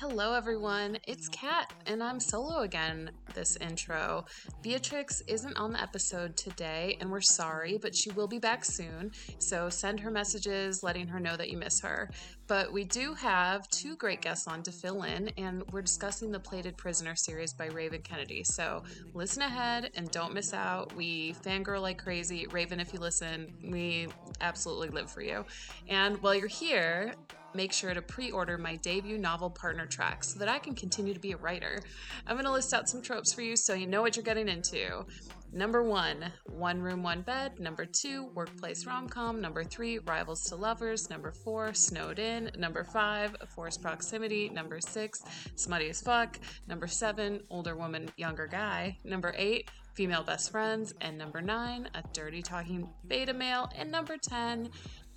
Hello, everyone. It's Kat, and I'm solo again this intro. Beatrix isn't on the episode today, and we're sorry, but she will be back soon. So send her messages letting her know that you miss her. But we do have two great guests on to fill in, and we're discussing the Plated Prisoner series by Raven Kennedy. So listen ahead and don't miss out. We fangirl like crazy. Raven, if you listen, we absolutely live for you. And while you're here, make sure to pre order my debut novel partner track so that I can continue to be a writer. I'm going to list out some tropes for you so you know what you're getting into. Number one, one room, one bed. Number two, workplace rom com. Number three, rivals to lovers. Number four, snowed in. Number five, forced proximity. Number six, smutty as fuck. Number seven, older woman, younger guy. Number eight, female best friends. And number nine, a dirty talking beta male. And number 10,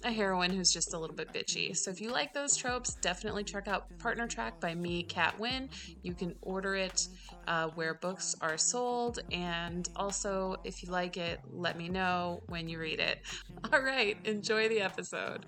a heroine who's just a little bit bitchy. So if you like those tropes, definitely check out Partner Track by me, Kat Wynn. You can order it uh, where books are sold. And also, if you like it, let me know when you read it. All right, enjoy the episode.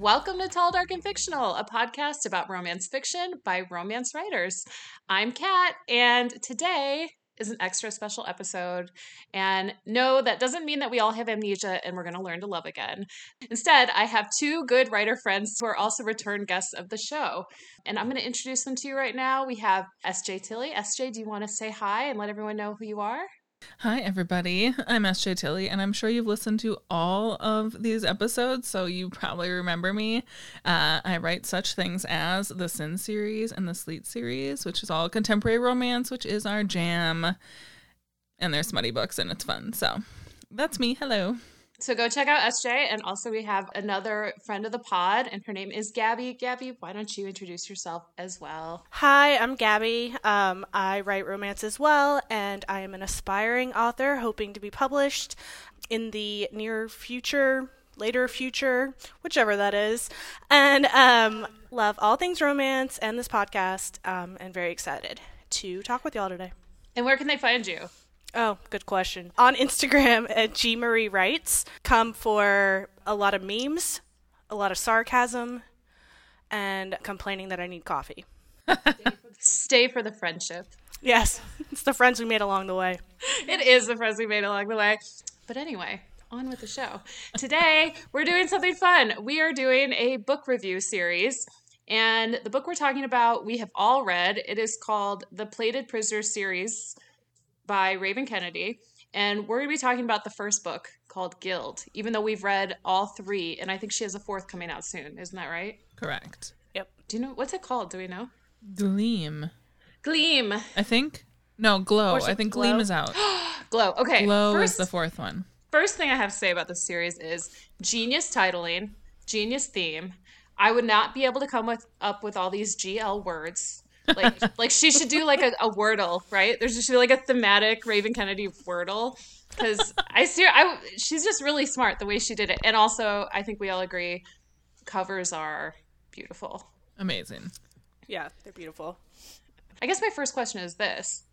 Welcome to Tall, Dark, and Fictional, a podcast about romance fiction by romance writers. I'm Kat, and today is an extra special episode. And no, that doesn't mean that we all have amnesia and we're going to learn to love again. Instead, I have two good writer friends who are also return guests of the show. And I'm going to introduce them to you right now. We have SJ Tilly. SJ, do you want to say hi and let everyone know who you are? Hi, everybody. I'm SJ Tilly, and I'm sure you've listened to all of these episodes, so you probably remember me. Uh, I write such things as the Sin series and the Sleet series, which is all contemporary romance, which is our jam. And they're smutty books, and it's fun. So that's me. Hello. So go check out SJ. And also, we have another friend of the pod, and her name is Gabby. Gabby, why don't you introduce yourself as well? Hi, I'm Gabby. Um, I write romance as well, and I am an aspiring author hoping to be published in the near future, later future, whichever that is. And um, love all things romance and this podcast, um, and very excited to talk with y'all today. And where can they find you? Oh, good question. On Instagram at G Marie Writes, come for a lot of memes, a lot of sarcasm, and complaining that I need coffee. Stay for the friendship. Yes, it's the friends we made along the way. It is the friends we made along the way. But anyway, on with the show. Today, we're doing something fun. We are doing a book review series. And the book we're talking about, we have all read. It is called The Plated Prisoner series by Raven Kennedy. And we're going to be talking about the first book called Gild, even though we've read all three. And I think she has a fourth coming out soon. Isn't that right? Correct. Yep. Do you know what's it called? Do we know? Gleam. Gleam. I think. No, Glow. I think Glow? Gleam is out. Glow. Okay. Glow first, is the fourth one. first thing I have to say about this series is genius titling, genius theme. I would not be able to come with, up with all these GL words. Like, like she should do like a, a wordle, right? There's just like a thematic Raven Kennedy wordle because I see I she's just really smart the way she did it, and also I think we all agree covers are beautiful. Amazing. Yeah, they're beautiful. I guess my first question is this: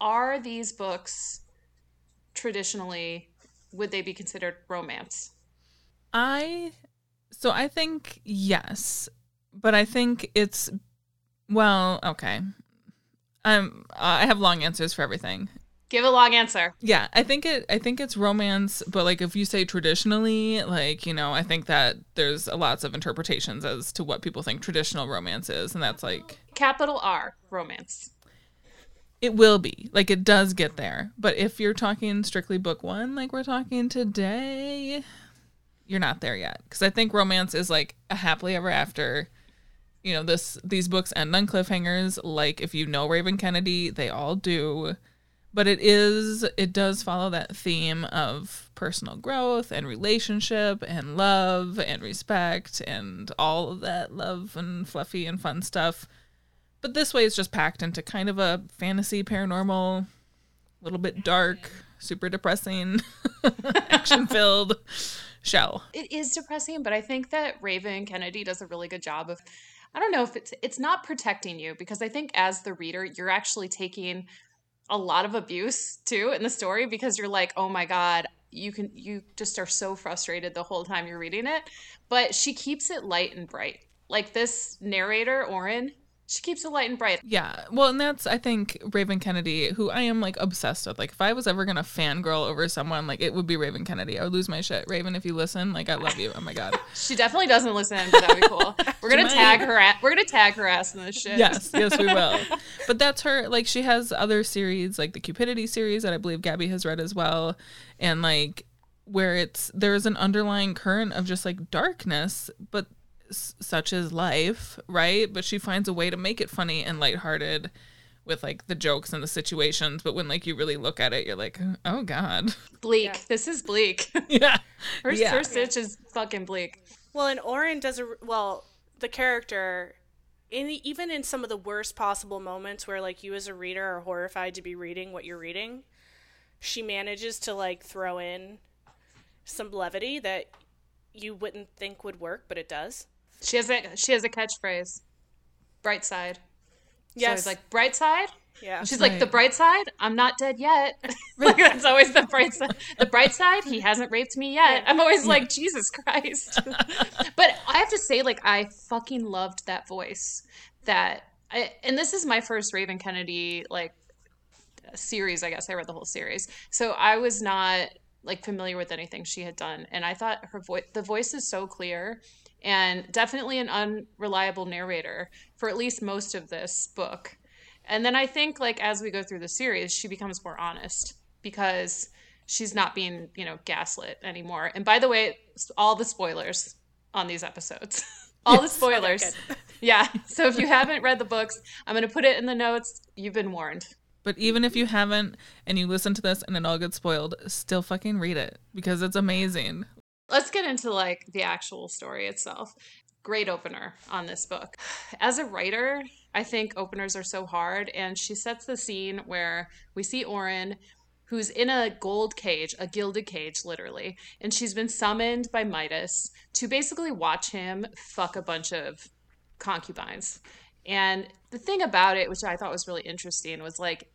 Are these books traditionally would they be considered romance? I so I think yes, but I think it's well, okay. Um I have long answers for everything. Give a long answer. Yeah, I think it I think it's romance, but like if you say traditionally, like, you know, I think that there's lots of interpretations as to what people think traditional romance is, and that's like Capital R, romance. it will be. Like it does get there. But if you're talking strictly book 1 like we're talking today, you're not there yet cuz I think romance is like a happily ever after. You know, this these books end on cliffhangers like if you know Raven Kennedy, they all do. But it is it does follow that theme of personal growth and relationship and love and respect and all of that love and fluffy and fun stuff. But this way it's just packed into kind of a fantasy paranormal, a little bit dark, super depressing, action filled shell. It is depressing, but I think that Raven Kennedy does a really good job of I don't know if it's it's not protecting you because I think as the reader you're actually taking a lot of abuse too in the story because you're like, "Oh my god, you can you just are so frustrated the whole time you're reading it." But she keeps it light and bright. like this narrator, Auren, she keeps it light and bright. Yeah. Well, and that's I think Raven Kennedy, who I am like obsessed with. Like if I was ever gonna fangirl over someone, like it would be Raven Kennedy. I would lose my shit. Raven, if you listen, like I love you. Oh my god. She definitely doesn't listen, but that'd be cool. We're gonna tag her. At, we're gonna tag her ass in this shit. yes, yes, we will. But that's her. Like she has other series, like the Cupidity series that I believe Gabby has read as well, and like where it's there's an underlying current of just like darkness, but s- such is life, right? But she finds a way to make it funny and lighthearted with like the jokes and the situations. But when like you really look at it, you're like, oh god, Bleak. Yeah. This is bleak. yeah, Her, Yeah. her stitch is fucking bleak. Well, and Auren does a well. The character, in even in some of the worst possible moments where like you as a reader are horrified to be reading what you're reading, she manages to like throw in some levity that you wouldn't think would work, but it does. She has a she has a catchphrase. Bright side. Yes, Yes. like bright side. yeah. She's like the bright side. I'm not dead yet. like that's always the bright side. The bright side. He hasn't raped me yet. I'm always like Jesus Christ. but I have to say, like I fucking loved that voice. That I, and this is my first Raven Kennedy like series. I guess I read the whole series, so I was not like familiar with anything she had done, and I thought her voice, the voice is so clear. And definitely an unreliable narrator for at least most of this book. And then I think like as we go through the series, she becomes more honest because she's not being, you know, gaslit anymore. And by the way, all the spoilers on these episodes. all the spoilers. yeah. So if you haven't read the books, I'm going to put it in the notes. You've been warned. But even if you haven't and you listen to this and it all gets spoiled, still fucking read it because it's amazing. Let's get into like the actual story itself. Great opener on this book. As a writer, I think openers are so hard, and she sets the scene where we see Auren, who's in a gold cage, a gilded cage, literally, and she's been summoned by Midas to basically watch him fuck a bunch of concubines. And the thing about it, which I thought was really interesting, was like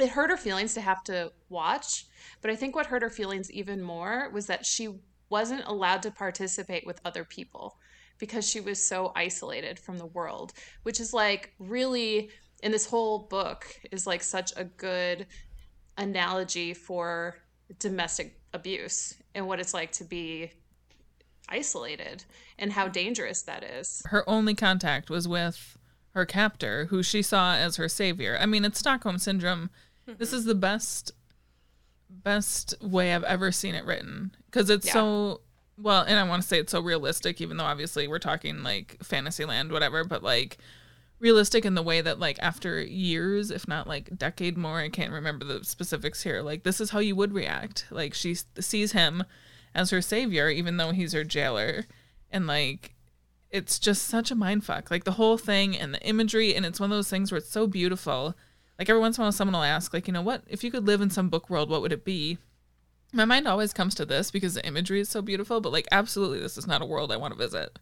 it hurt her feelings to have to watch, but I think what hurt her feelings even more was that she wasn't allowed to participate with other people because she was so isolated from the world, which is like really in this whole book is like such a good analogy for domestic abuse and what it's like to be isolated and how dangerous that is. Her only contact was with her captor, who she saw as her savior. I mean, it's Stockholm syndrome. This mm-hmm. is the best best way I've ever seen it written because it's Yeah. so well, and I want to say it's so realistic, even though obviously we're talking like Fantasyland, whatever, but like realistic in the way that like after years, if not like decade more, I can't remember the specifics here. Like this is how you would react. Like she sees him as her savior, even though he's her jailer, and like it's just such a mind fuck. Like the whole thing and the imagery, and it's one of those things where it's so beautiful. Like every once in a while, someone will ask, like, you know, what if you could live in some book world? What would it be? My mind always comes to this because the imagery is so beautiful. But like, absolutely, this is not a world I want to visit.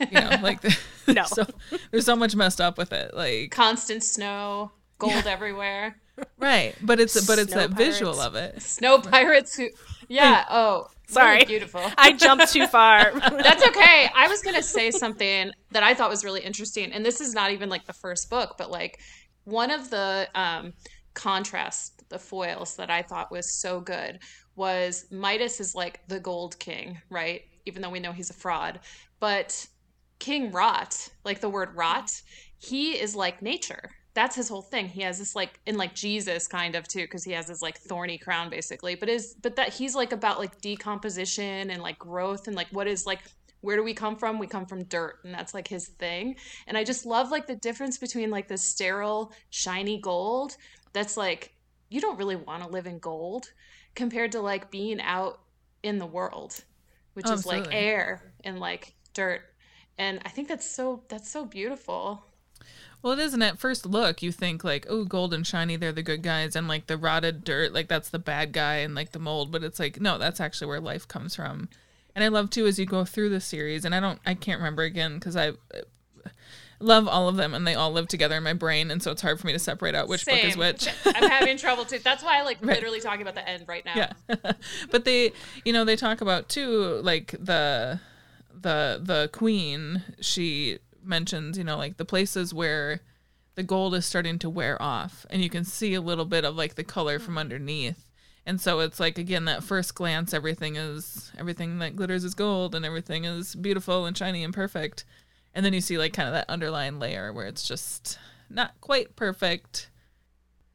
You know, like No. so, there's so much messed up with it. Like Constant snow, gold everywhere. right, but it's but it's Snow that visual of it. Snow pirates who Yeah, oh. Sorry. really beautiful. I jumped too far. That's okay. I was going to say something that I thought was really interesting. And this is not even like the first book, but like one of the um, contrasts, the foils that I thought was so good was Midas is like the gold king, right? Even though we know he's a fraud. But King Rot, like the word rot, he is like nature. That's his whole thing. He has this like in like Jesus kind of too, because he has this like thorny crown basically. But is but that he's like about like decomposition and like growth and like what is like where do we come from? We come from dirt, and that's like his thing. And I just love like the difference between like the sterile, shiny gold that's like you don't really want to live in gold compared to like being out in the world, which is like air and like dirt. And I think that's so that's so beautiful. Well, it is, and at first look, you think like, oh, gold and shiny, they're the good guys, and like the rotted dirt, like that's the bad guy, and like the mold. But it's like, no, that's actually where life comes from. And I love too as you go through the series, and I don't, I can't remember again because I uh, love all of them, and they all live together in my brain, and so it's hard for me to separate out which book is which. I'm having trouble too. That's why I like literally talking about the end right now. yeah but they you know they talk about too like the the the queen she mentions you know like the places where the gold is starting to wear off and you can see a little bit of like the color from underneath and so it's like again that first glance everything is everything that glitters is gold and everything is beautiful and shiny and perfect and then you see like kind of that underlying layer where it's just not quite perfect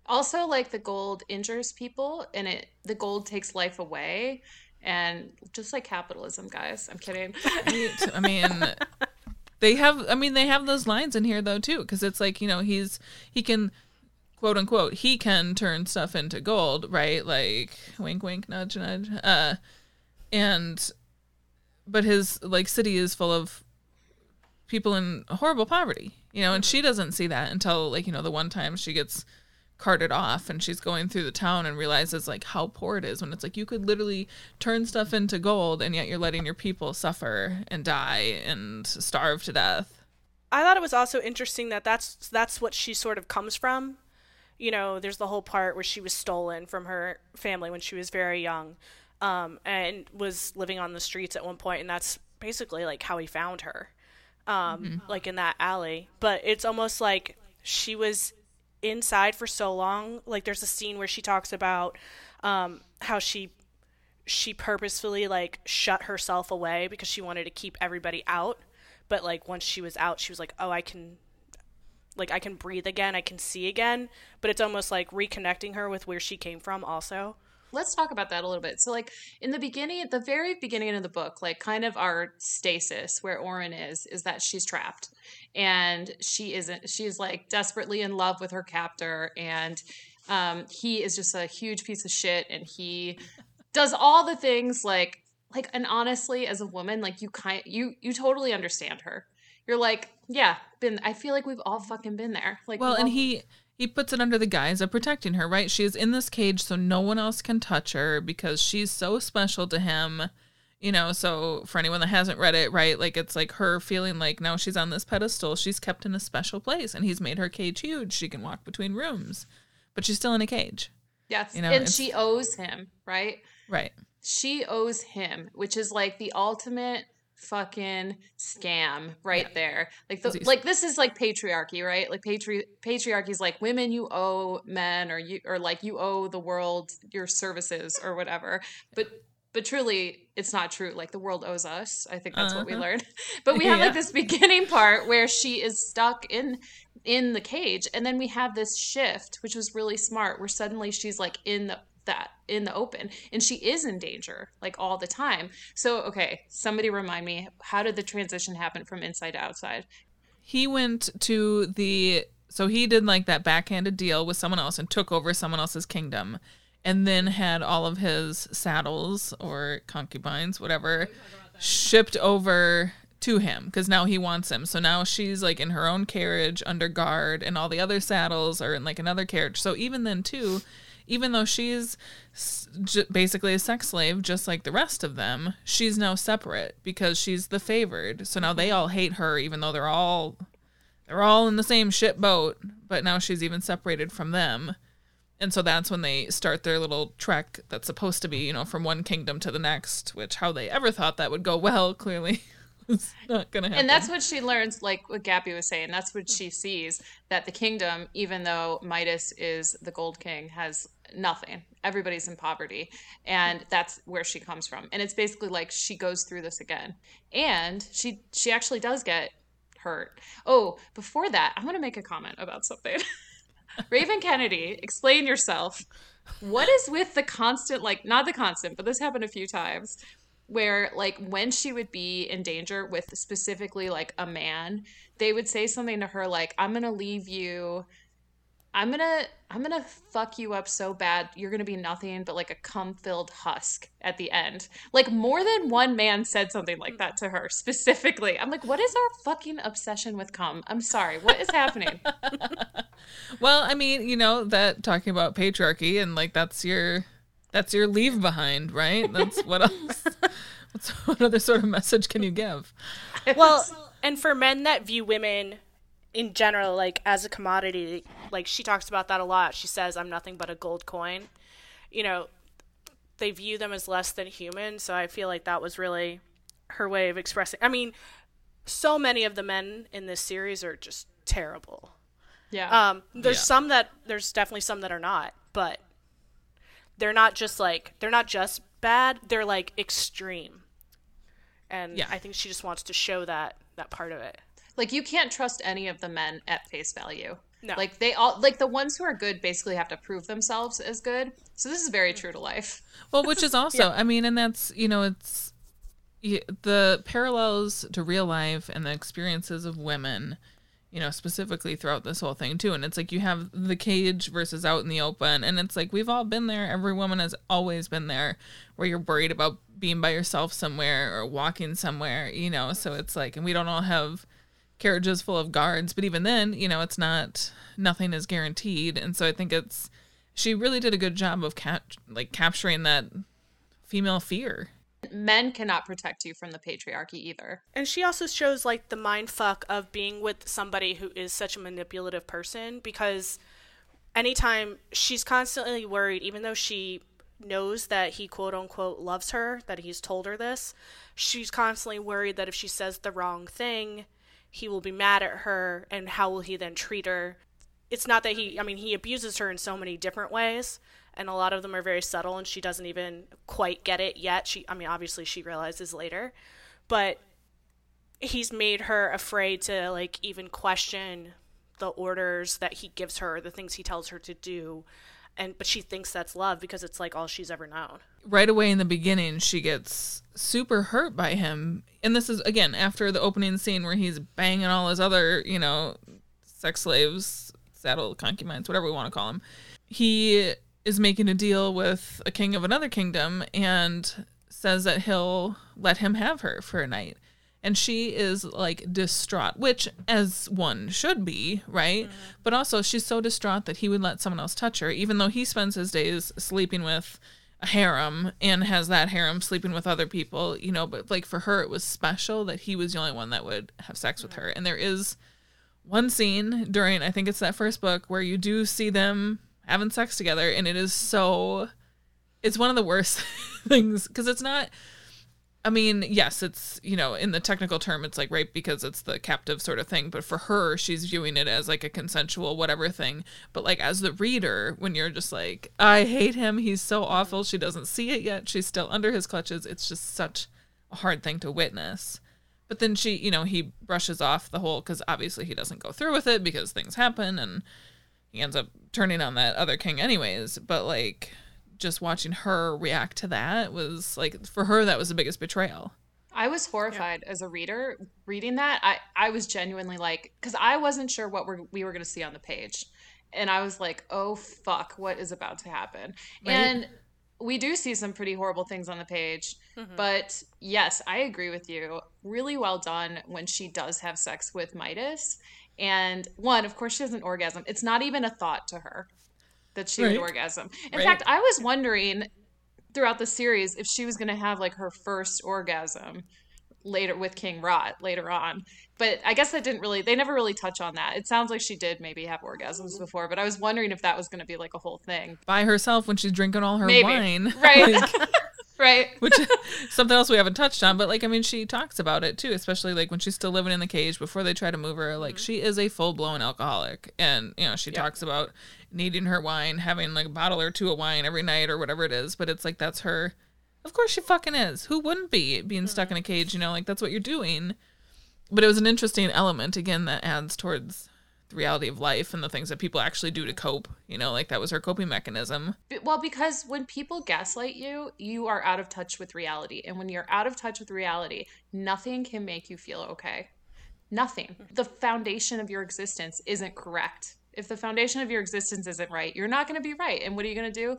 Also, like the gold injures people, and it the gold takes life away, and just like capitalism, guys. I'm kidding. I mean, they have. I mean, they have those lines in here though too, because it's like you know he's he can quote unquote he can turn stuff into gold, right? Like wink, wink, nudge, nudge. Uh, and but his like city is full of people in horrible poverty, you know, and she doesn't see that until like you know the one time she gets carted off and she's going through the town and realizes like how poor it is when it's like you could literally turn stuff into gold and yet you're letting your people suffer and die and starve to death. I thought it was also interesting that that's that's what she sort of comes from. You know, there's the whole part where she was stolen from her family when she was very young, um, and was living on the streets at one point, and that's basically like how he found her, um, like in that alley. But it's almost like she was inside for so long. Like there's a scene where she talks about um, how she she purposefully like shut herself away because she wanted to keep everybody out but like once she was out she was like oh i can like i can breathe again i can see again but it's almost like reconnecting her with where she came from also Let's talk about that a little bit. So, like in the beginning, at the very beginning of the book, like kind of our stasis where Auren is, is that she's trapped, and she isn't. She's like desperately in love with her captor, and um, he is just a huge piece of shit, and he does all the things like like. And honestly, as a woman, like you kind you you totally understand her. You're like, yeah, been. I feel like we've all fucking been there. Like, Well, and he he puts it under the guise of protecting her, right? She is in this cage so no one else can touch her because she's so special to him. You know, so for anyone that hasn't read it, right, like it's like her feeling like now she's on this pedestal, she's kept in a special place and he's made her cage huge. She can walk between rooms, but she's still in a cage. yes, you know, and she owes him, right? Right. she owes him, which is like the ultimate fucking scam right Yeah. there. Like the, like this is like patriarchy, right? Like patri patriarchy is like women you owe men or you or like you owe the world your services or whatever. But but truly it's not true. Like the world owes us. I think that's what we Uh-huh. learned. But we have Yeah. like this beginning part where she is stuck in in the cage and then we have this shift which was really smart where suddenly she's like in the that in the open and she is in danger like all the time so okay somebody remind me how did the transition happen from inside to outside He went to the so he did like that backhanded deal with someone else and took over someone else's kingdom and then had all of his saddles or concubines, whatever, shipped over to him because now he wants him. So now she's like in her own carriage under guard and all the other saddles are in like another carriage. So even then too, even though she's basically a sex slave just like the rest of them, she's now separate because she's the favored. So now they all hate her even though they're all they're all in the same ship boat, but now she's even separated from them. And so that's when they start their little trek that's supposed to be, you know, from one kingdom to the next, which how they ever thought that would go well, clearly is not going to happen. and that's what she learns like what Gabby was saying that's what she sees that the kingdom even though Midas is the gold king has nothing. Everybody's in poverty. And that's where she comes from. And it's basically like she goes through this again. And she she actually does get hurt. Oh before that i want to make a comment about something. Raven kennedy explain yourself. What is with the constant like not the constant but this happened a few times where like when she would be in danger with specifically like a man they would say something to her like i'm gonna leave you i'm gonna i'm gonna fuck you up so bad you're gonna be nothing but like a cum filled husk at the end. Like more than one man said something like that to her specifically. I'm like what is our fucking obsession with cum? I'm sorry what is happening? Well, I mean, you know, that talking about patriarchy and like that's your that's your leave behind, right? That's what else what's, what other sort of message can you give? well and for men that view women in general like as a commodity like she talks about that a lot she says i'm nothing but a gold coin you know they view them as less than human so i feel like that was really her way of expressing. I mean, so many of the men in this series are just terrible. Yeah. Um, there's Yeah. some that there's definitely some that are not, but they're not just like they're not just bad. They're like extreme, and Yeah. I think she just wants to show that that part of it. Like you can't trust any of the men at face value. No. Like they all like the ones who are good basically have to prove themselves as good. So this is very true to life. Well, which is also, I mean, and that's you know, it's the parallels to real life and the experiences of women, you know, specifically throughout this whole thing too. And it's like you have the cage versus out in the open, and it's like we've all been there. Every woman has always been there, where you're worried about being by yourself somewhere or walking somewhere, you know. So it's like, and we don't all have carriages full of guards, but even then, you know, it's not nothing is guaranteed, and so I think it's she really did a good job of cap- like capturing that female fear. Men cannot protect you from the patriarchy either. And she also shows like the mind fuck of being with somebody who is such a manipulative person because anytime she's constantly worried, even though she knows that he quote unquote loves her, that he's told her this, she's constantly worried that if she says the wrong thing, he will be mad at her and how will he then treat her. It's not that he, I mean, he abuses her in so many different ways, and a lot of them are very subtle, and she doesn't even quite get it yet. She, I mean, obviously she realizes later, but he's made her afraid to like even question the orders that he gives her, the things he tells her to do. And but she thinks that's love because it's like all she's ever known. Right away in the beginning, she gets super hurt by him. And this is, again, after the opening scene where he's banging all his other, you know, sex slaves, saddle concubines, whatever we want to call them. He is making a deal with a king of another kingdom and says that he'll let him have her for a night. And she is like distraught, which as one should be, right? Mm-hmm. But also, she's so distraught that he would let someone else touch her, even though he spends his days sleeping with a harem and has that harem sleeping with other people, you know. But like for her, it was special that he was the only one that would have sex with her. And there is one scene during I think it's that first book where you do see them having sex together and it is so it's one of the worst things because it's not I mean, yes, it's, you know, in the technical term it's like rape because it's the captive sort of thing, but for her she's viewing it as like a consensual whatever thing. But like as the reader when you're just like I hate him, he's so awful, she doesn't see it yet, she's still under his clutches. It's just such a hard thing to witness. But then she, you know, he brushes off the whole because obviously he doesn't go through with it because things happen and he ends up turning on that other king anyways. But like just watching her react to that was like for her that was the biggest betrayal. I was horrified as a reader reading that. I, I was genuinely like, because I wasn't sure what we're, we were going to see on the page. And I was like, oh, fuck, what is about to happen? Right. And we do see some pretty horrible things on the page. Mm-hmm. But yes, I agree with you. Really well done when she does have sex with Midas. And one, of course, she has an orgasm. It's not even a thought to her that she Right. would orgasm. In Right. fact, I was wondering throughout the series if she was going to have like her first orgasm later with King Rot later on. But I guess that didn't really they never really touch on that. It sounds like she did maybe have orgasms before, but I was wondering if that was going to be like a whole thing. By herself when she's drinking all her Maybe. wine. Right. Like, right. which something else we haven't touched on but like i mean she talks about it too especially like when she's still living in the cage before they try to move her like mm-hmm. she is a full-blown alcoholic. And you know she talks about needing her wine having like a bottle or two of wine every night or whatever it is but it's like that's her. Of course she fucking is. Who wouldn't be being stuck mm-hmm. in a cage you know? Like that's what you're doing. But it was an interesting element again that adds towards the reality of life and the things that people actually do to cope you know like that was her coping mechanism Well, because when people gaslight you, you are out of touch with reality. And when you're out of touch with reality, nothing can make you feel okay. Nothing. The foundation of your existence isn't correct. If the foundation of your existence isn't right, you're not going to be right. And what are you going to do?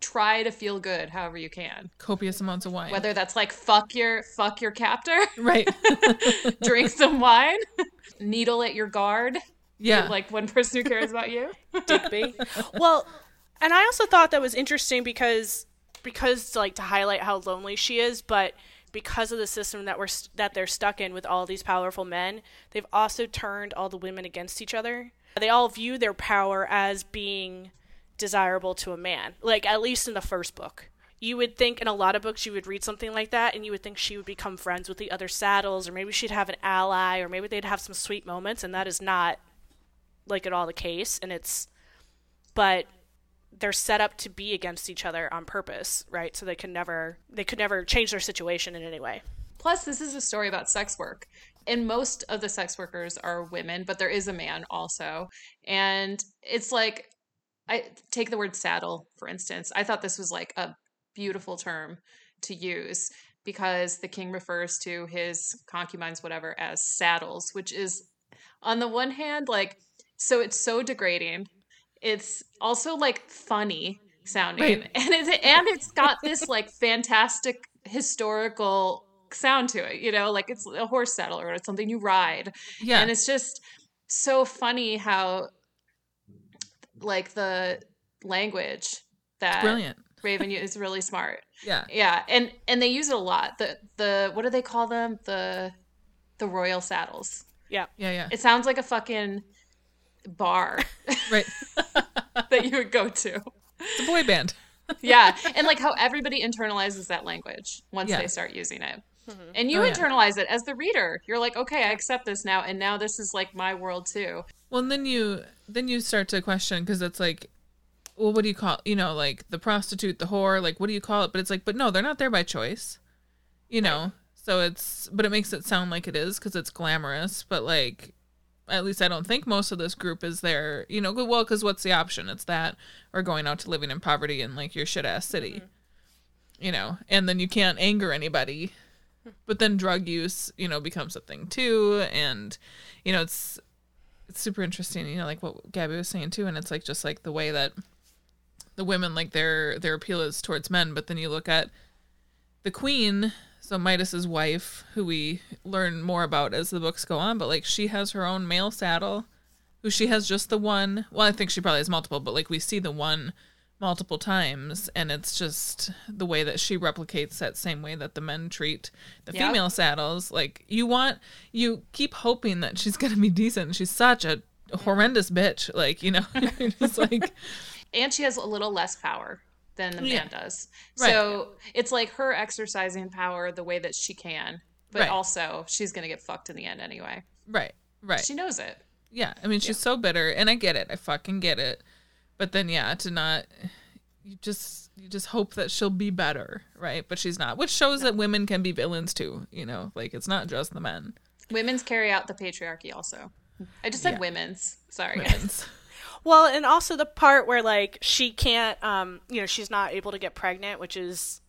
Try to feel good however you can. copious amounts of wine Whether that's like fuck your fuck your captor, right drink some wine, needle at your guard, yeah like one person who cares about you. Digby. well, and I also thought that was interesting because because like to highlight how lonely she is, but because of the system that we're st- that they're stuck in with all these powerful men, they've also turned all the women against each other. They all view their power as being desirable to a man. Like at least in the first book. you would think in a lot of books you would read something like that and you would think she would become friends with the other saddles or maybe she'd have an ally or maybe they'd have some sweet moments and that is not like at all the case and it's but they're set up to be against each other on purpose right so they can never they could never change their situation in any way Plus, this is a story about sex work. And most of the sex workers are women, but there is a man also. And it's like, I take the word saddle, for instance. I thought this was like a beautiful term to use because the king refers to his concubines, whatever, as saddles, which is, on the one hand, like, so it's so degrading. It's also like funny sounding, Right. and it's and it's got this like fantastic historical sound to it. You know, like it's a horse saddle or it's something you ride, Yeah. and it's just so funny how like the language that Brilliant. Raven is really smart. Yeah. Yeah, and and they use it a lot. The the what do they call them? The the royal saddles. yeah Yeah. Yeah. It sounds like a fucking bar right. that you would go to. It's a boy band. Yeah, and like how everybody internalizes that language once Yeah. they start using it. Mm-hmm. And you Oh, yeah. internalize it as the reader. You're like, okay, I accept this now, and now this is like my world too. Well, and then you then you start to question because it's like, well, what do you call you know like the prostitute, the whore, like what do you call it? But it's like, but no, they're not there by choice, you know. So it's but it makes it sound like it is because it's glamorous, but like. At least I don't think most of this group is there, you know. Well, because what's the option? It's that or going out to living in poverty in like your shit ass city, mm-hmm. you know. And then you can't anger anybody, but then drug use, you know, becomes a thing too. And you know, it's it's super interesting, you know, like what Gabby was saying too, and it's like just like the way that the women like their their appeal is towards men, but then you look at the queen, so Midas's wife, who we learn more about as the books go on, but like she has her own male saddle, who she has just the one. Well, I think she probably has multiple, but like we see the one multiple times, and it's just the way that she replicates that same way that the men treat the Yep. female saddles. Like you want, you keep hoping that she's gonna be decent. She's such a horrendous bitch. Like you know, just like and she has a little less power than the man Yeah. does. Right. So it's like her exercising power the way that she can, but Right. also she's gonna get fucked in the end anyway. right, right. She knows it. Yeah, I mean she's so bitter, and I get it. I fucking get it. But then yeah, to not you just you just hope that she'll be better, right? But she's not, which shows that women can be villains too. You know, like it's not just the men. Women's carry out the patriarchy also. I just said Yeah. women's. Sorry, guys. Well, and also the part where like she can't, um, you know, she's not able to get pregnant, which is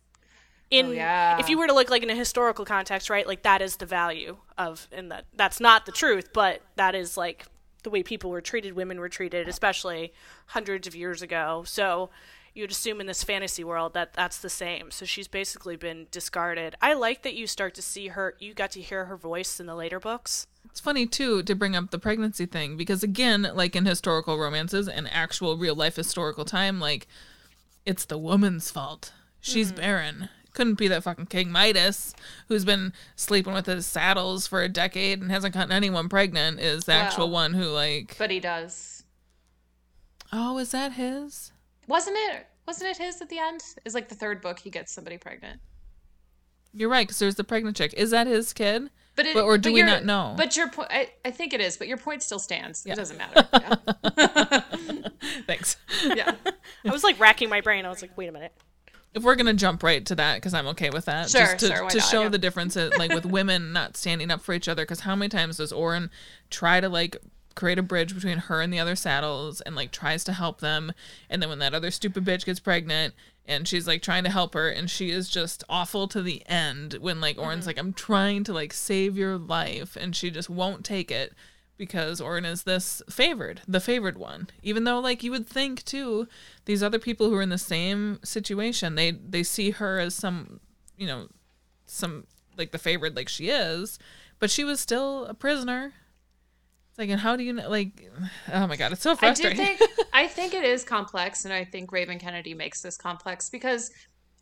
in Oh, yeah. if you were to look like in a historical context, right? Like that is the value of, and that that's not the truth, but that is like the way people were treated, women were treated, especially hundreds of years ago. So you'd assume in this fantasy world that that's the same. So she's basically been discarded. I like that you start to see her. You got to hear her voice in the later books. It's funny too to bring up the pregnancy thing because again, like in historical romances and actual real life historical time, like it's the woman's fault. She's mm-hmm. barren. Couldn't be that fucking King Midas who's been sleeping with his saddles for a decade and hasn't gotten anyone pregnant is the actual one who like But he does. Oh, is that his? Wasn't it? Wasn't it his at the end? Is like the third book he gets somebody pregnant. You're right, because there's the pregnant chick. Is that his kid? But it, But- or do but we not know? But your point, I, I think it is. But your point still stands. Yeah. It doesn't matter. Yeah. Thanks. yeah. I was like racking my brain. I was like, wait a minute. if we're gonna jump right to that because i'm okay with that Sure, just to, sure, why to not? show Yeah. the difference uh, like with women not standing up for each other because how many times does Auren try to like create a bridge between her and the other saddles and like tries to help them and then when that other stupid bitch gets pregnant and she's like trying to help her and she is just awful to the end when like Auren's Mm-hmm. like i'm trying to like save your life and she just won't take it because Auren is this favored, the favored one. Even though like you would think too, these other people who are in the same situation, they they see her as some, you know, some like the favored like she is, but she was still a prisoner. It's like and how do you know like oh my god, it's so frustrating. I do think I think it is complex, and I think Raven Kennedy makes this complex because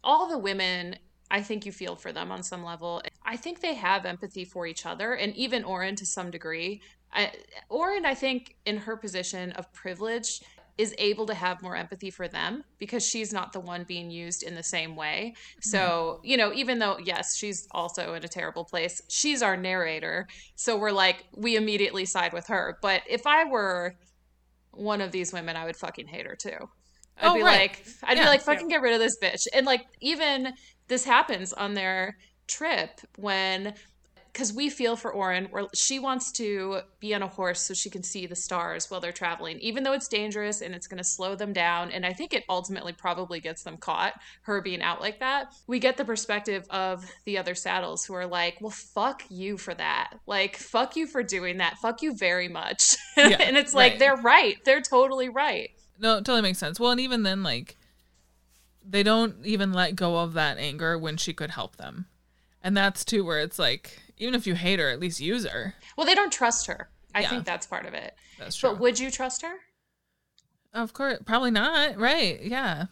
all the women, I think you feel for them on some level. I think they have empathy for each other, and even Auren to some degree. I, Auren, I think, in her position of privilege, is able to have more empathy for them because she's not the one being used in the same way. So, you know, even though, yes, she's also in a terrible place, she's our narrator. So we're like, we immediately side with her. But if I were one of these women, I would fucking hate her too. I'd Oh, be right. like, I'd Yeah. be like, fucking get rid of this bitch. And like, even this happens on their trip when because we feel for Auren, where she wants to be on a horse so she can see the stars while they're traveling, even though it's dangerous and it's going to slow them down. And I think it ultimately probably gets them caught, her being out like that. We get the perspective of the other saddles who are like, well, fuck you for that. Like, fuck you for doing that. Fuck you very much. Yeah, and it's like, right. they're right. They're totally right. No, it totally makes sense. Well, and even then, like, they don't even let go of that anger when she could help them. And that's too where it's like, even if you hate her, at least use her. Well, they don't trust her. I Yeah. think that's part of it. That's true. But would you trust her? of course, probably not. Right. Yeah.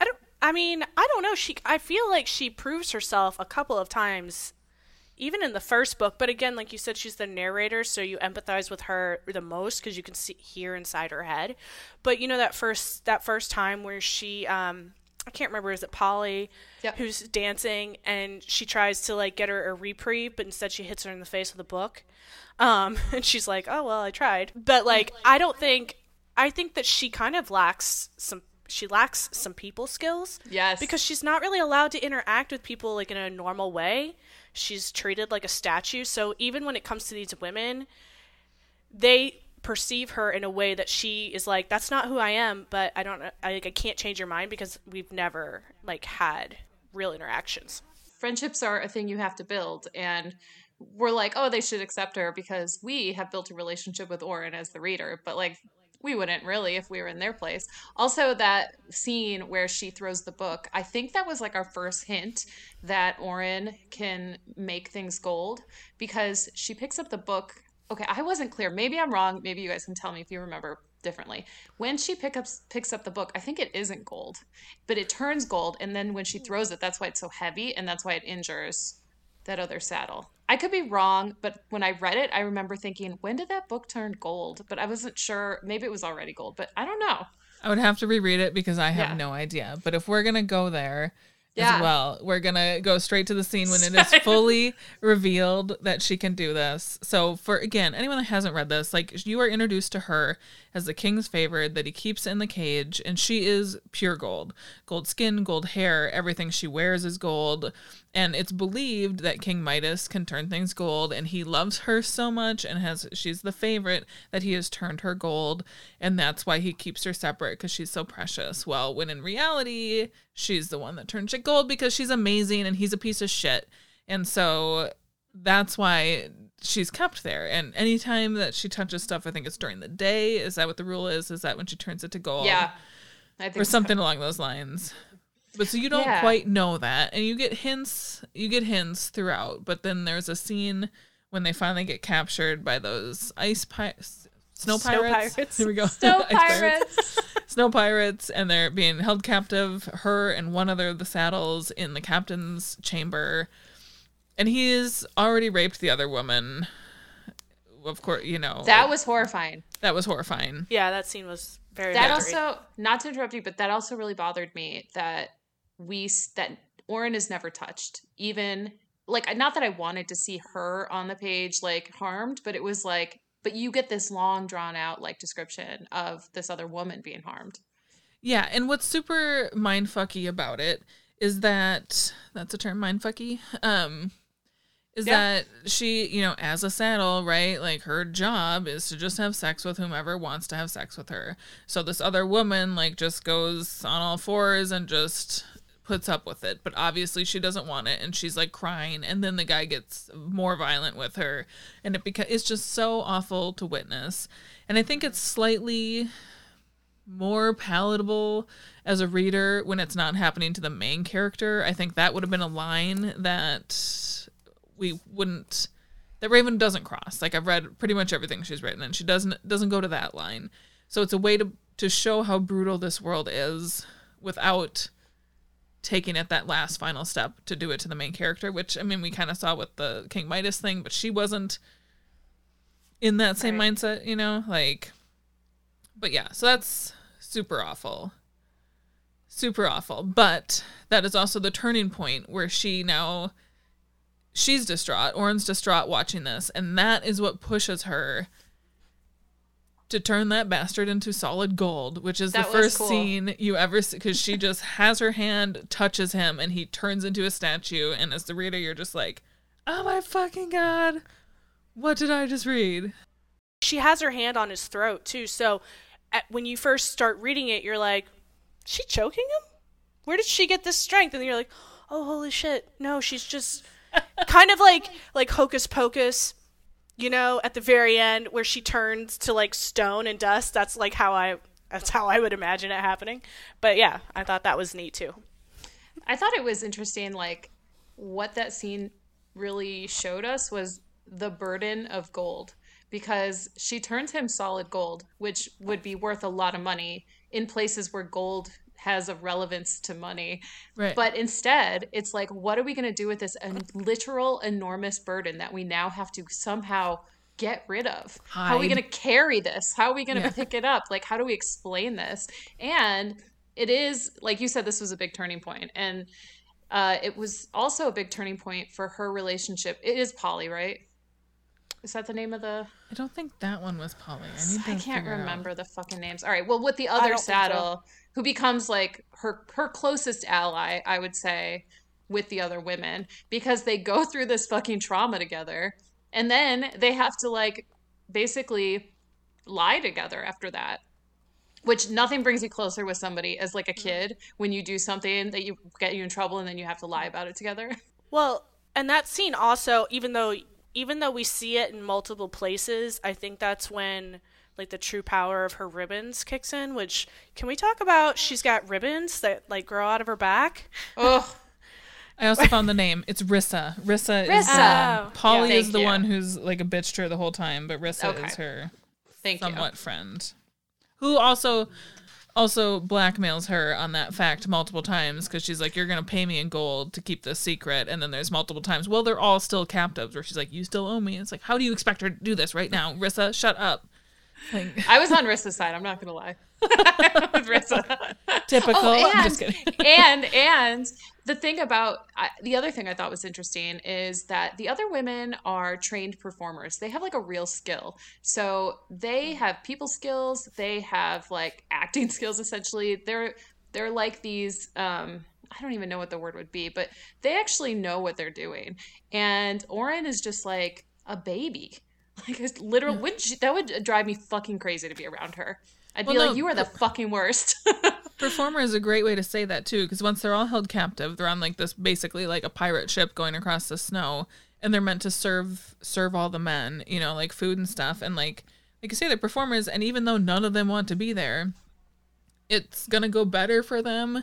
I don't. I mean, I don't know. She. I feel like she proves herself a couple of times, even in the first book. But again, like you said, she's the narrator, so you empathize with her the most because you can see hear inside her head. But you know that first that first time where she, um, I can't remember, is it Polly, Yep. who's dancing and she tries to like get her a reprieve, but instead she hits her in the face with a book. Um, and she's like, "Oh well, I tried." But like, I don't think. I think that she kind of lacks some. She lacks some people skills. Yes. Because she's not really allowed to interact with people like in a normal way. She's treated like a statue. So even when it comes to these women, they perceive her in a way that she is like, "That's not who I am," but I don't. I, I can't change your mind because we've never like had real interactions. friendships are a thing you have to build and we're like oh they should accept her because we have built a relationship with Auren as the reader but like we wouldn't really if we were in their place also that scene where she throws the book i think that was like our first hint that Auren can make things gold because she picks up the book okay i wasn't clear. Maybe i'm wrong. Maybe you guys can tell me if you remember differently. When she pick up, picks up the book i think it isn't gold but it turns gold and then when she mm-hmm. throws it that's why it's so heavy and that's why it injures that other saddle. I could be wrong but when i read it i remember thinking when did that book turn gold? But i wasn't sure. Maybe it was already gold but i don't know. I would have to reread it because I have Yeah. no idea. But if we're gonna go there Yeah. as well, we're gonna go straight to the scene when it is fully revealed that she can do this. So for again, anyone that hasn't read this, like you are introduced to her as the king's favorite that he keeps in the cage, and she is pure gold. Gold skin, gold hair, everything she wears is gold. And it's believed that King Midas can turn things gold, and he loves her so much and has she's the favorite that he has turned her gold, and that's why he keeps her separate because she's so precious. Well, when in reality, she's the one that turns shit gold because she's amazing and he's a piece of shit. And so that's why she's kept there. And anytime that she touches stuff, I think it's during the day. Is that what the rule is? Is that when she turns it to gold? yeah i think or so. something along those lines. But so you don't Yeah. quite know that, and you get hints. You get hints throughout, but then there's a scene when they finally get captured by those ice pirates, snow Snow pirates. pirates. Here we go. Snow pirates. snow pirates, and they're being held captive. Her and one other of the saddles in the captain's chamber, and he has already raped the other woman. Of course, you know that was horrifying that was horrifying. Yeah, that scene was very. that gory. also not to interrupt you but that also really bothered me that we that Auren is never touched even like not that I wanted to see her on the page like harmed but it was like but you get this long drawn out like description of this other woman being harmed Yeah, and what's super mindfucky about it is that that's a term mindfucky. Um is Yeah. that she, you know, as a saddle, right? Like her job is to just have sex with whomever wants to have sex with her. So this other woman like just goes on all fours and just puts up with it, but obviously she doesn't want it and she's like crying and then the guy gets more violent with her and it beca- it's just so awful to witness. And I think it's slightly more palatable as a reader when it's not happening to the main character. I think that would have been a line that we wouldn't that Raven doesn't cross. Like I've read pretty much everything she's written and she doesn't doesn't go to that line. So it's a way to to show how brutal this world is without taking it that last final step to do it to the main character, which I mean we kind of saw with the King Midas thing, but she wasn't in that same Right. mindset, you know? Like But yeah, so that's super awful. Super awful. But that is also the turning point where she now she's distraught. Auren's distraught watching this, and that is what pushes her to turn that bastard into solid gold, which is That the first cool. scene you ever see because she just has her hand, touches him, and he turns into a statue. And as the reader, you're just like, oh my fucking god, what did I just read? She has her hand on his throat too. So at, when you first start reading it, you're like, she choking him? Where did she get this strength? And you're like, oh holy shit, no, she's just kind of like like hocus pocus. You know, at the very end where she turns to like stone and dust. That's like how I. That's how I would imagine it happening. But yeah, I thought that was neat too. I thought it was interesting, like what that scene really showed us was the burden of gold because she turns him solid gold, which would be worth a lot of money in places where gold has a relevance to money. Right. But instead, it's like, what are we going to do with this en- literal enormous burden that we now have to somehow get rid of? How are we going to carry this? How are we going to Yeah. pick it up? Like, how do we explain this? And it is, like you said, this was a big turning point. And uh, it was also a big turning point for her relationship. It is Polly, right? Is that the name of the? I don't think that one was Polly. I need to I can't figure out. remember the fucking names. All right. Well, with the other don't so. Who becomes like her her closest ally, I would say, with the other women because they go through this fucking trauma together, and then they have to like basically lie together after that. Which nothing brings you closer with somebody as like a Mm. kid when you do something that you get you in trouble and then you have to lie about it together. Well, and that scene also, even though even though we see it in multiple places, I think that's when like the true power of her ribbons kicks in. Which can we talk about? She's got ribbons that like grow out of her back. Oh, I also found the name. It's Rissa. Rissa, is Rissa. the, Oh. Polly Yeah. is the you. one who's like a bitch to her the whole time, but Rissa Okay. is her thank somewhat friend, who also also blackmails her on that fact multiple times because she's like, "You're gonna pay me in gold to keep this secret," and then there's multiple times. Well, they're all still captives, where she's like, "You still owe me." It's like, how do you expect her to do this right now, Rissa? Shut up. Like. I was on Rissa's side. I'm not gonna lie. With Rissa. typical. Oh, I'm just and, kidding. and and the thing about I, the other thing I thought was interesting is that the other women are trained performers. They have like a real skill. So they have people skills. They have like acting skills. Essentially, they're they're like these. Um, I don't even know what the word would be, but they actually know what they're doing. And Auren is just like a baby. Like it's literal. Would you, that would drive me fucking crazy to be around her. I'd be Well, like, you are the fucking worst. Performer is a great way to say that too, because once they're all held captive, they're on like this basically like a pirate ship going across the snow, and they're meant to serve serve all the men, you know, like food and stuff, and like like you say, they're performers, and even though none of them want to be there, it's gonna go better for them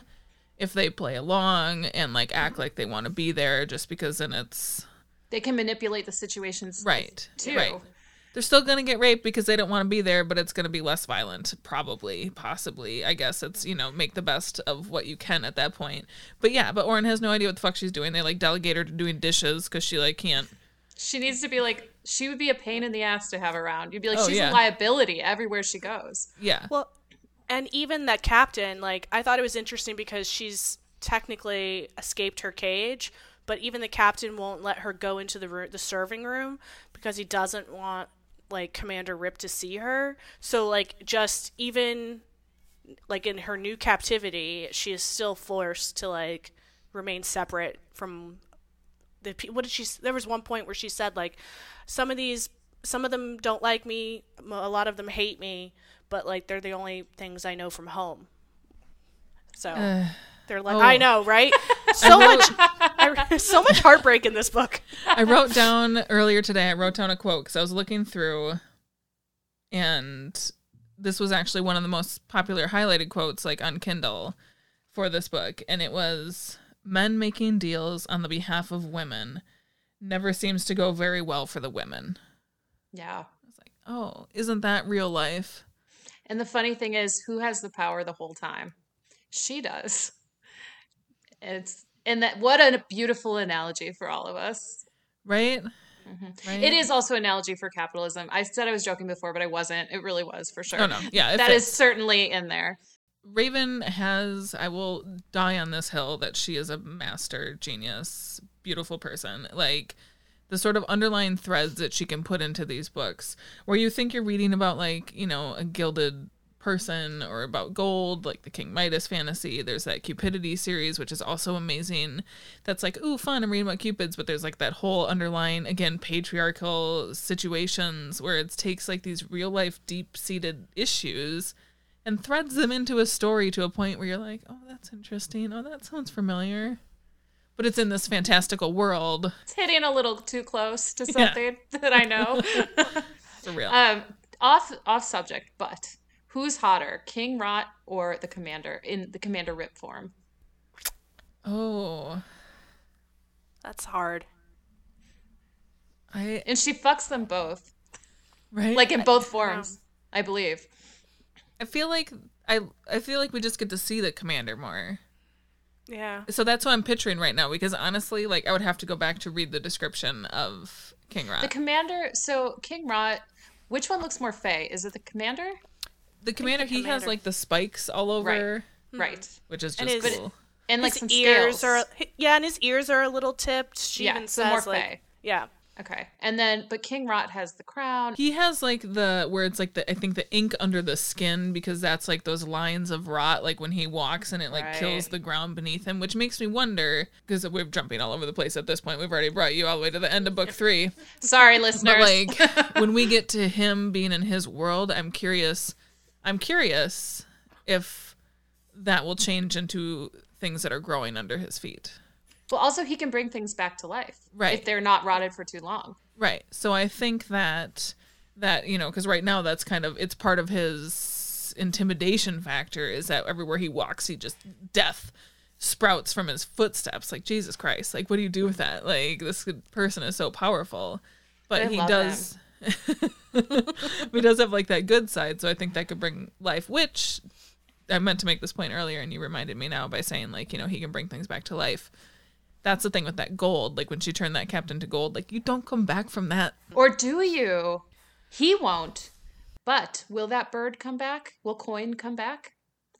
if they play along and like act like they want to be there, just because then it's they can manipulate the situations right, too. right. They're still gonna get raped because they don't want to be there, but it's gonna be less violent, probably, possibly. I guess it's you know make the best of what you can at that point. But yeah, but Auren has no idea what the fuck she's doing. They like delegate her to doing dishes because she like can't. She needs to be like she would be a pain in the ass to have around. You'd be like Oh, she's yeah. a liability everywhere she goes. Yeah, Well, and even that captain, like I thought it was interesting because she's technically escaped her cage, but even the captain won't let her go into the the serving room because he doesn't want like Commander Rip to see her. So like just even like in her new captivity, she is still forced to like remain separate from the pe- what did she there was one point where she said like some of these some of them don't like me a lot of them hate me but like they're the only things i know from home so they're like oh. i know right so much I, so much heartbreak in this book I wrote down earlier today. I wrote down a quote because I was looking through, and this was actually one of the most popular highlighted quotes like on Kindle for this book, and it was men making deals on the behalf of women never seems to go very well for the women. Yeah. I was like, oh, isn't that real life? And the funny thing is, who has the power the whole time? She does. It's and that what a beautiful analogy for all of us. Right? Mm-hmm. Right? It is also an analogy for capitalism. I said I was joking before, but I wasn't. It really was for sure. Oh no, yeah, that is fits. certainly in there. Raven has, I will die on this hill that she is a master genius, beautiful person. Like the sort of underlying threads that she can put into these books, where you think you're reading about, like, you know, a gilded person or about gold, like the King Midas fantasy. There's that Cupidity series, which is also amazing. That's like, ooh, fun. I'm reading about Cupids, but there's like that whole underlying, again, patriarchal situations where it takes like these real life, deep seated issues and threads them into a story to a point where you're like, oh, that's interesting. Oh, that sounds familiar. But it's in this fantastical world It's hitting a little too close to Yeah. something that I know. for real. um, off off subject, but who's hotter, King Rot or the Commander in the Commander Rip form? oh, That's hard. I And she fucks them both, right. like in both forms, I believe. I feel like I I feel like we just get to see the commander more. Yeah. So that's what I'm picturing right now. Because honestly, like I would have to go back to read the description of King Rot. The Commander. So King Rot. Which one looks more Fey? Is it the Commander? The commander, he has like the spikes all over, hmm. Right. which is And just his- cool. And like his some ears scales. are yeah, and his ears are a little tipped. She Yeah, even so says more like fey. yeah. Okay. And then, but King Rot has the crown. He has like the where it's like the I think the ink under the skin because that's like those lines of rot like when he walks and it like kills the ground beneath him, which makes me wonder because we're jumping all over the place at this point. We've already brought you all the way to the end of book three, Sorry, listeners. but like when we get to him being in his world, I'm curious. I'm curious if that will change into things that are growing under his feet. well, also he can bring things back to life, Right. If they're not rotted for too long. Right. So I think that that you know because right now that's kind of it's part of his intimidation factor is that everywhere he walks he just death sprouts from his footsteps like jesus christ like what do you do with that like this person is so powerful but I he love does he does have like that good side so i think that could bring life which i meant to make this point earlier and you reminded me now by saying like you know he can bring things back to life that's the thing with that gold like when she turned that captain to gold like you don't come back from that Or do you? He won't. But will that bird come back? Will Coin come back?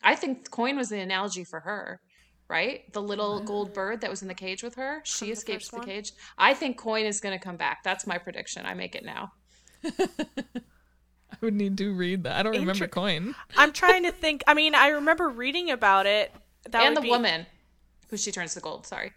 I think Coin was the analogy for her, right? The little gold bird that was in the cage with her. She the escapes first the cage. I think Coin is going to come back. That's my prediction. I make it now. I would need to read that. I don't remember Inter- coin. I'm trying to think. I mean, I remember reading about it. That and the be- woman who she turns to gold. Sorry.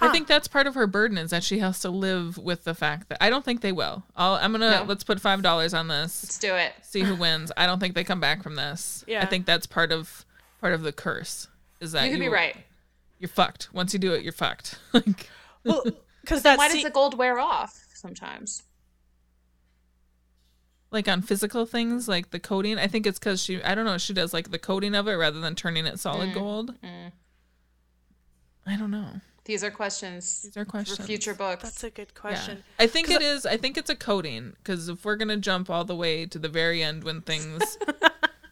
I think that's part of her burden is that she has to live with the fact that I don't think they will. I'll, I'm gonna No. let's put five dollars on this. Let's do it. See who wins. I don't think they come back from this. Yeah. I think that's part of part of the curse. Is that You could be right. You're fucked. Once you do it, you're fucked. like Well, because why se- does the gold wear off sometimes? Like on physical things, like the coating. I think it's because she. I don't know. She does like the coating of it rather than turning it solid Mm, gold. I don't know. These are questions These are questions. for future books. that's a good Yeah. question. I think it is. I think it's a coating because if we're gonna jump all the way to the very end when things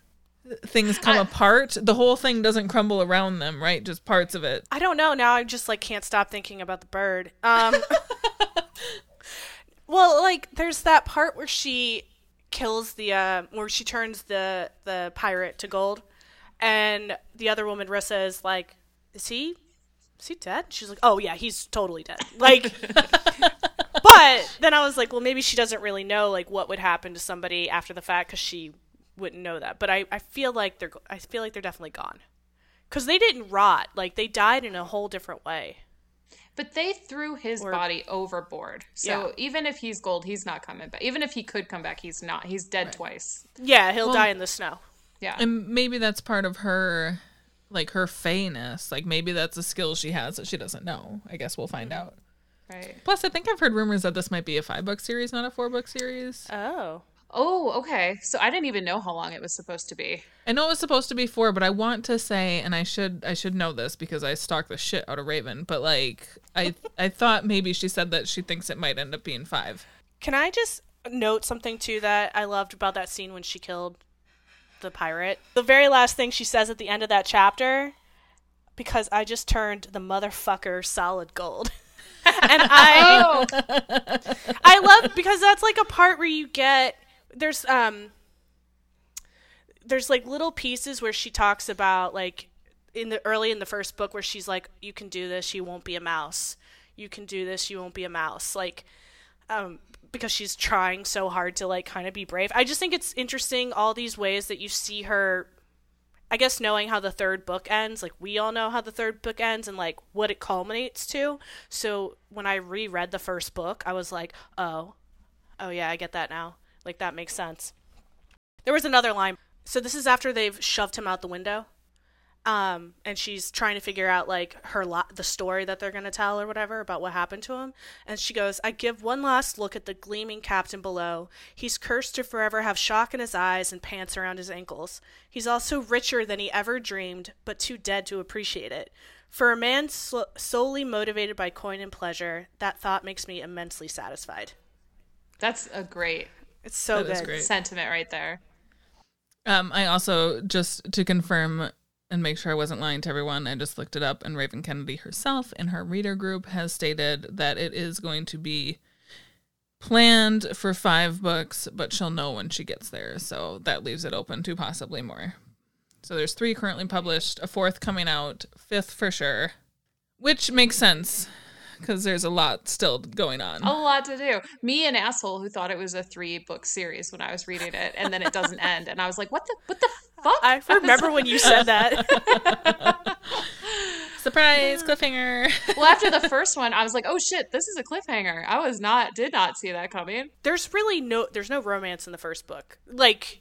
things come apart, the whole thing doesn't crumble around them, right? Just parts of it. I don't know. Now I just like can't stop thinking about the bird. Um, well, like there's that part where she kills the uh, where she turns the the pirate to gold, and the other woman Rissa is like, "Is he? Is he dead?" She's like, "Oh yeah, he's totally dead." Like, but then I was like, well, maybe she doesn't really know like what would happen to somebody after the fact because she wouldn't know that. But I I feel like they're I feel like they're definitely gone. Because they didn't rot. Like, they died in a whole different way. But they threw his Or- body overboard. So Yeah. even if he's gold, he's not coming back. Even if he could come back, he's not. He's dead twice. Yeah, he'll die in the snow. Yeah. And maybe that's part of her, like her fayness. Like maybe that's a skill she has that she doesn't know. I guess we'll find out. right. Plus, I think I've heard rumors that this might be a five book series, not a four book series. Oh. Oh, okay. So I didn't even know how long it was supposed to be. I know it was supposed to be four, but I want to say, and I should I should know this because I stalked the shit out of Raven. But like, I I thought maybe she said that she thinks it might end up being five. Can I just note something, too, that I loved about that scene when she killed the pirate? The very last thing she says at the end of that chapter, because I just turned the motherfucker solid gold. and I oh. I love because that's like a part where you get there's um there's like little pieces where she talks about like in the early in the first book where she's like you can do this you won't be a mouse. You can do this you won't be a mouse. Like um because she's trying so hard to like kind of be brave. I just think it's interesting all these ways that you see her i guess knowing how the third book ends. Like we all know how the third book ends and like what it culminates to. So when i reread the first book i was like oh. Oh yeah i get that now like that makes sense there was another line so this is after they've shoved him out the window um, and she's trying to figure out like her lo- the story that they're gonna tell or whatever about what happened to him. And she goes, "I give one last look at the gleaming captain below. He's cursed to forever have shock in his eyes and pants around his ankles. He's also richer than he ever dreamed, but too dead to appreciate it." For a man solely motivated by coin and pleasure, that thought makes me immensely satisfied. That's a great It's so That is good. sentiment right there. Um, I also just to confirm and make sure I wasn't lying to everyone, I just looked it up, and Raven Kennedy herself in her reader group has stated that it is going to be planned for five books, but she'll know when she gets there. So that leaves it open to possibly more. So there's three currently published, a fourth coming out, fifth for sure, which makes sense because there's a lot still going on. A lot to do. Me, an asshole who thought it was a three book series when I was reading it, and then it doesn't end, and I was like, "What the what the fuck?" I remember when you said that. Surprise cliffhanger. well, after the first one, I was like, "Oh shit, this is a cliffhanger." I was not did not see that coming. there's really no there's no romance in the first book. Like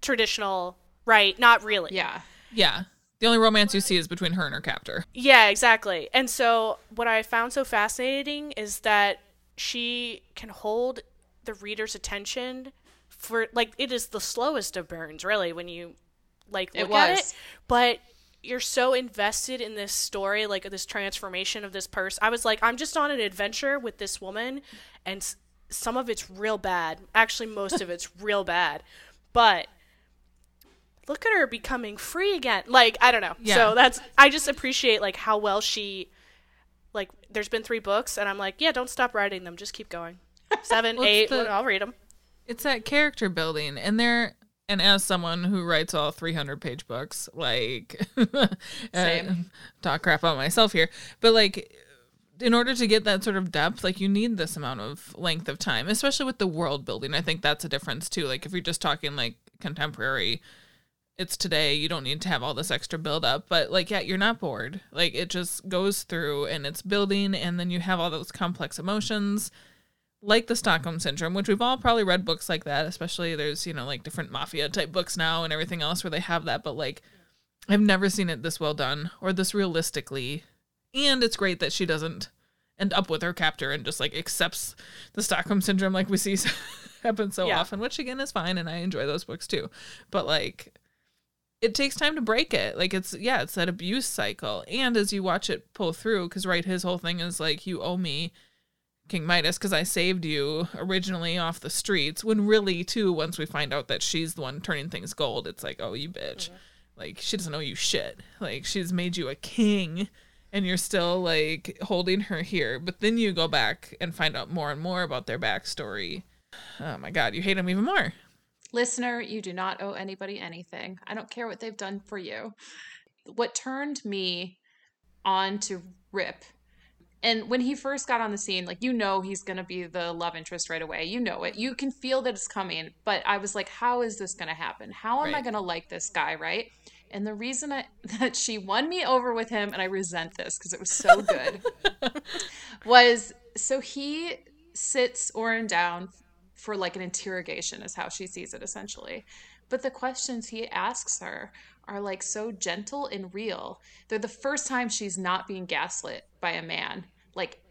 traditional, right? Not really. Yeah, yeah. The only romance you see is between her and her captor. Yeah, exactly. And so what I found so fascinating is that she can hold the reader's attention for like it is the slowest of burns, really, when you like It look at it. But you're so invested in this story, like this transformation of this person. I was like, I'm just on an adventure with this woman, and s- some of it's real bad. Actually, most of it's real bad. But look at her becoming free again. Like, I don't know. Yeah. So that's I just appreciate like how well she like there's been 3 books and I'm like, yeah, don't stop writing them. Just keep going. 7, Well, 8, the- I'll read them. It's that character building, and there. And as someone who writes all 300 page books, like, Same. talk crap about myself here, but like, in order to get that sort of depth, like, you need this amount of length of time, especially with the world building. I think that's a difference too. Like, if you're just talking like contemporary, it's today, you don't need to have all this extra build up, but like, yeah, you're not bored. Like, it just goes through and it's building, and then you have all those complex emotions like the Stockholm syndrome, which we've all probably read books like that, especially there's, you know, like different mafia type books now and everything else where they have that, but like I've never seen it this well done or this realistically. And it's great that she doesn't end up with her captor and just like accepts the Stockholm syndrome like we see happen so Yeah. often, which again is fine and I enjoy those books too. But like it takes time to break it. Like it's yeah, it's that abuse cycle. And as you watch it pull through, because right, his whole thing is like you owe me King Midas because I saved you originally off the streets. When really, too, once we find out that she's the one turning things gold, it's like, oh, you bitch. Like she doesn't owe you shit. Like she's made you a king, and you're still like holding her here. But then you go back and find out more and more about their backstory. Oh my god, you hate them even more. Listener, you do not owe anybody anything. I don't care what they've done for you. What turned me on to Rip and when he first got on the scene, like you know he's gonna be the love interest right away. You know it. You can feel that it's coming. But I was like, how is this gonna happen? How am I gonna like this guy, right? And the reason I, that she won me over with him, and I resent this because it was so good, was so he sits Auren down for like an interrogation, is how she sees it essentially. But the questions he asks her are like so gentle and real. They're the first time she's not being gaslit by a man, like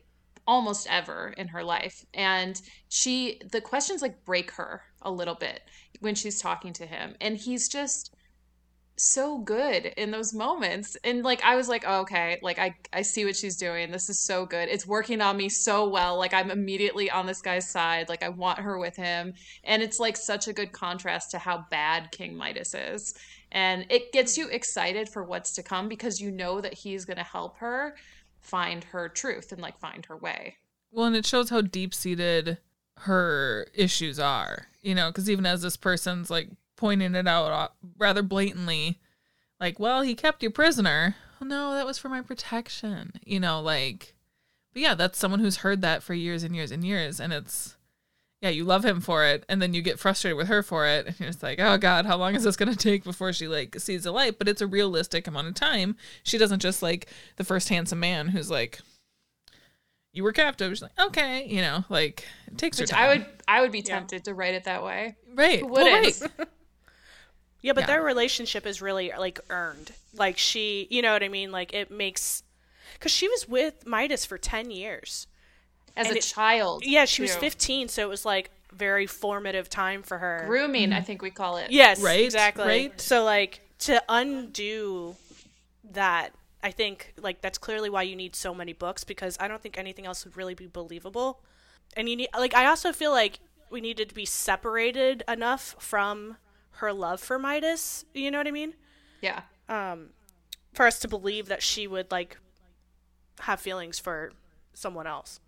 almost ever in her life. And she, the questions like break her a little bit when she's talking to him. And he's just so good in those moments and like i was like oh, okay like i i see what she's doing this is so good it's working on me so well like i'm immediately on this guy's side like i want her with him and it's like such a good contrast to how bad king midas is and it gets you excited for what's to come because you know that he's going to help her find her truth and like find her way. Well, and it shows how deep seated her issues are, you know, because even as this person's like pointing it out uh, rather blatantly, like, well, he kept you prisoner. Well, no, that was for my protection, you know, like, but yeah, that's someone who's heard that for years and years and years. And it's, yeah, you love him for it, and then you get frustrated with her for it, and you're just like, oh god, how long is this gonna take before she like sees the light? But it's a realistic amount of time. She doesn't just like the first handsome man who's like, you were captive. She's like, okay, you know, like it takes Which her time. I would I would be tempted to write it that way. right, Who well, wouldn't? right. Yeah, but Yeah. their relationship is really like earned. Like she, you know what I mean? Like it makes cuz she was with Midas for 10 years. As And a it- child. Yeah, she was 15, so it was like very formative time for her. Grooming, I mm-hmm. think we call it. Yes, Right, exactly. right. So like to undo that, I think like that's clearly why you need so many books because I don't think anything else would really be believable. And you need like I also feel like we needed to be separated enough from her love for Midas, you know what I mean? Yeah. Um for us to believe that she would like have feelings for someone else.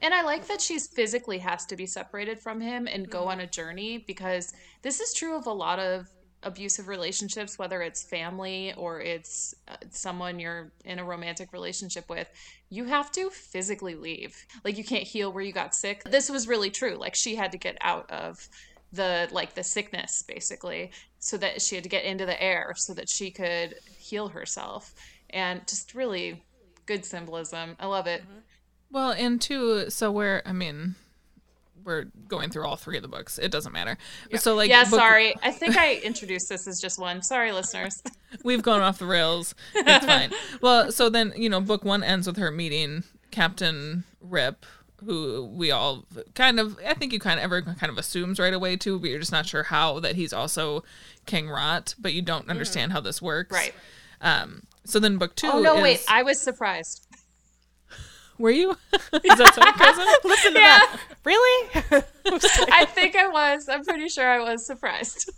And I like that she's physically has to be separated from him and go on a journey because this is true of a lot of abusive relationships, whether it's family or it's uh, someone you're in a romantic relationship with. You have to physically leave. Like you can't heal where you got sick. This was really true. Like she had to get out of the like the sickness basically so that she had to get into the air so that she could heal herself and just really good symbolism. I love it. Mm-hmm. Well, and two, so we're, I mean, we're going through all three of the books. It doesn't matter. But So like, yeah, book- sorry. I think I introduced this as just one. Sorry, listeners. we've gone off the rails. It's fine. Well, so then you know, book one ends with her meeting Captain Rip, who we all kind of, I think you kind of everyone kind of assumes right away too, but you're just not sure how that he's also King Rot, but you don't understand how this works. Right. Um. So then book two. Oh no, is, wait. I was surprised. were you? is that sarcasm? Listen to Yeah. that. Really? I think I was. I'm pretty sure I was surprised.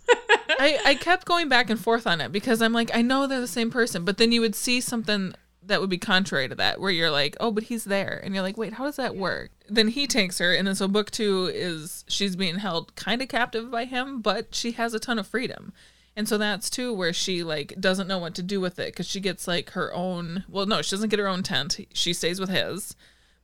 I, I kept going back and forth on it because I'm like, I know they're the same person, but then you would see something that would be contrary to that, where you're like, oh, but he's there, and you're like, wait, how does that work? Then he takes her, and then so book two is she's being held kind of captive by him, but she has a ton of freedom, and so that's too where she like doesn't know what to do with it because she gets like her own. Well, no, she doesn't get her own tent. She stays with his,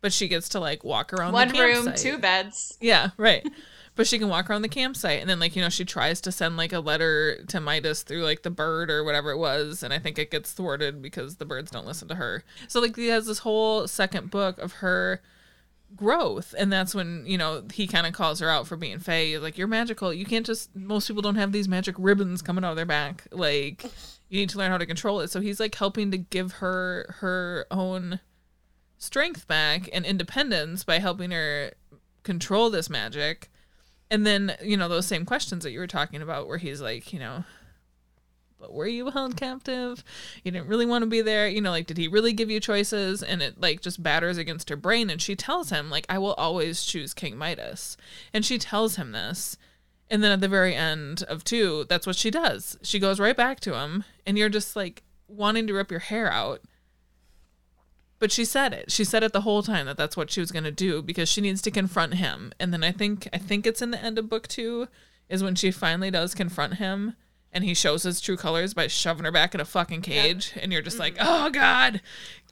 but she gets to like walk around One the room, two beds. Yeah, right. But she can walk around the campsite. And then like, you know, she tries to send like a letter to Midas through like the bird or whatever it was, and I think it gets thwarted because the birds don't listen to her. So like he has this whole second book of her growth. And that's when you know he kind of calls her out for being fey. Like you're magical. You can't just most people don't have these magic ribbons coming out of their back. Like you need to learn how to control it. So he's like helping to give her her own strength back and independence by helping her control this magic. And then, you know, those same questions that you were talking about where he's like, you know, but were you held captive? You didn't really want to be there. You know, like, did he really give you choices? And it like just batters against her brain. And she tells him, like, I will always choose King Midas. And she tells him this. And then at the very end of two, that's what she does. She goes right back to him. And you're just like wanting to rip your hair out. But she said it. She said it the whole time that that's what she was going to do because she needs to confront him. And then I think I think it's in the end of book 2 is when she finally does confront him and he shows his true colors by shoving her back in a fucking cage and you're just like, mm-hmm. "Oh god,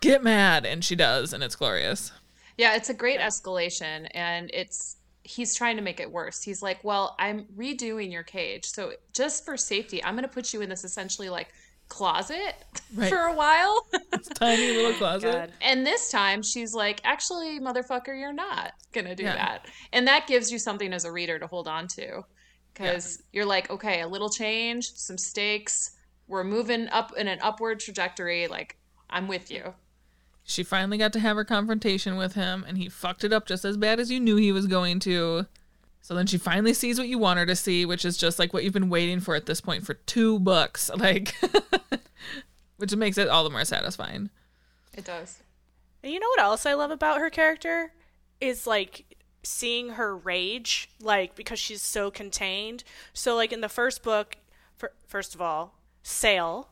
get mad." And she does and it's glorious. Yeah, it's a great escalation, and it's he's trying to make it worse. He's like, "Well, I'm redoing your cage, so just for safety, I'm going to put you in this essentially like closet Right. for a while." Tiny little oh closet. God. and this time, she's like, "Actually, motherfucker, you're not going to do Yeah. that," and that gives you something as a reader to hold on to, because you're like, "Okay, a little change, some stakes, we're moving up in an upward trajectory. Like, I'm with you." She finally got to have her confrontation with him, and he fucked it up just as bad as you knew he was going to. So then she finally sees what you want her to see, which is just like what you've been waiting for at this point for two books. Like, which makes it all the more satisfying. It does. And you know what else I love about her character is like seeing her rage, like because she's so contained. So like in the first book, fir- first of all, Sail,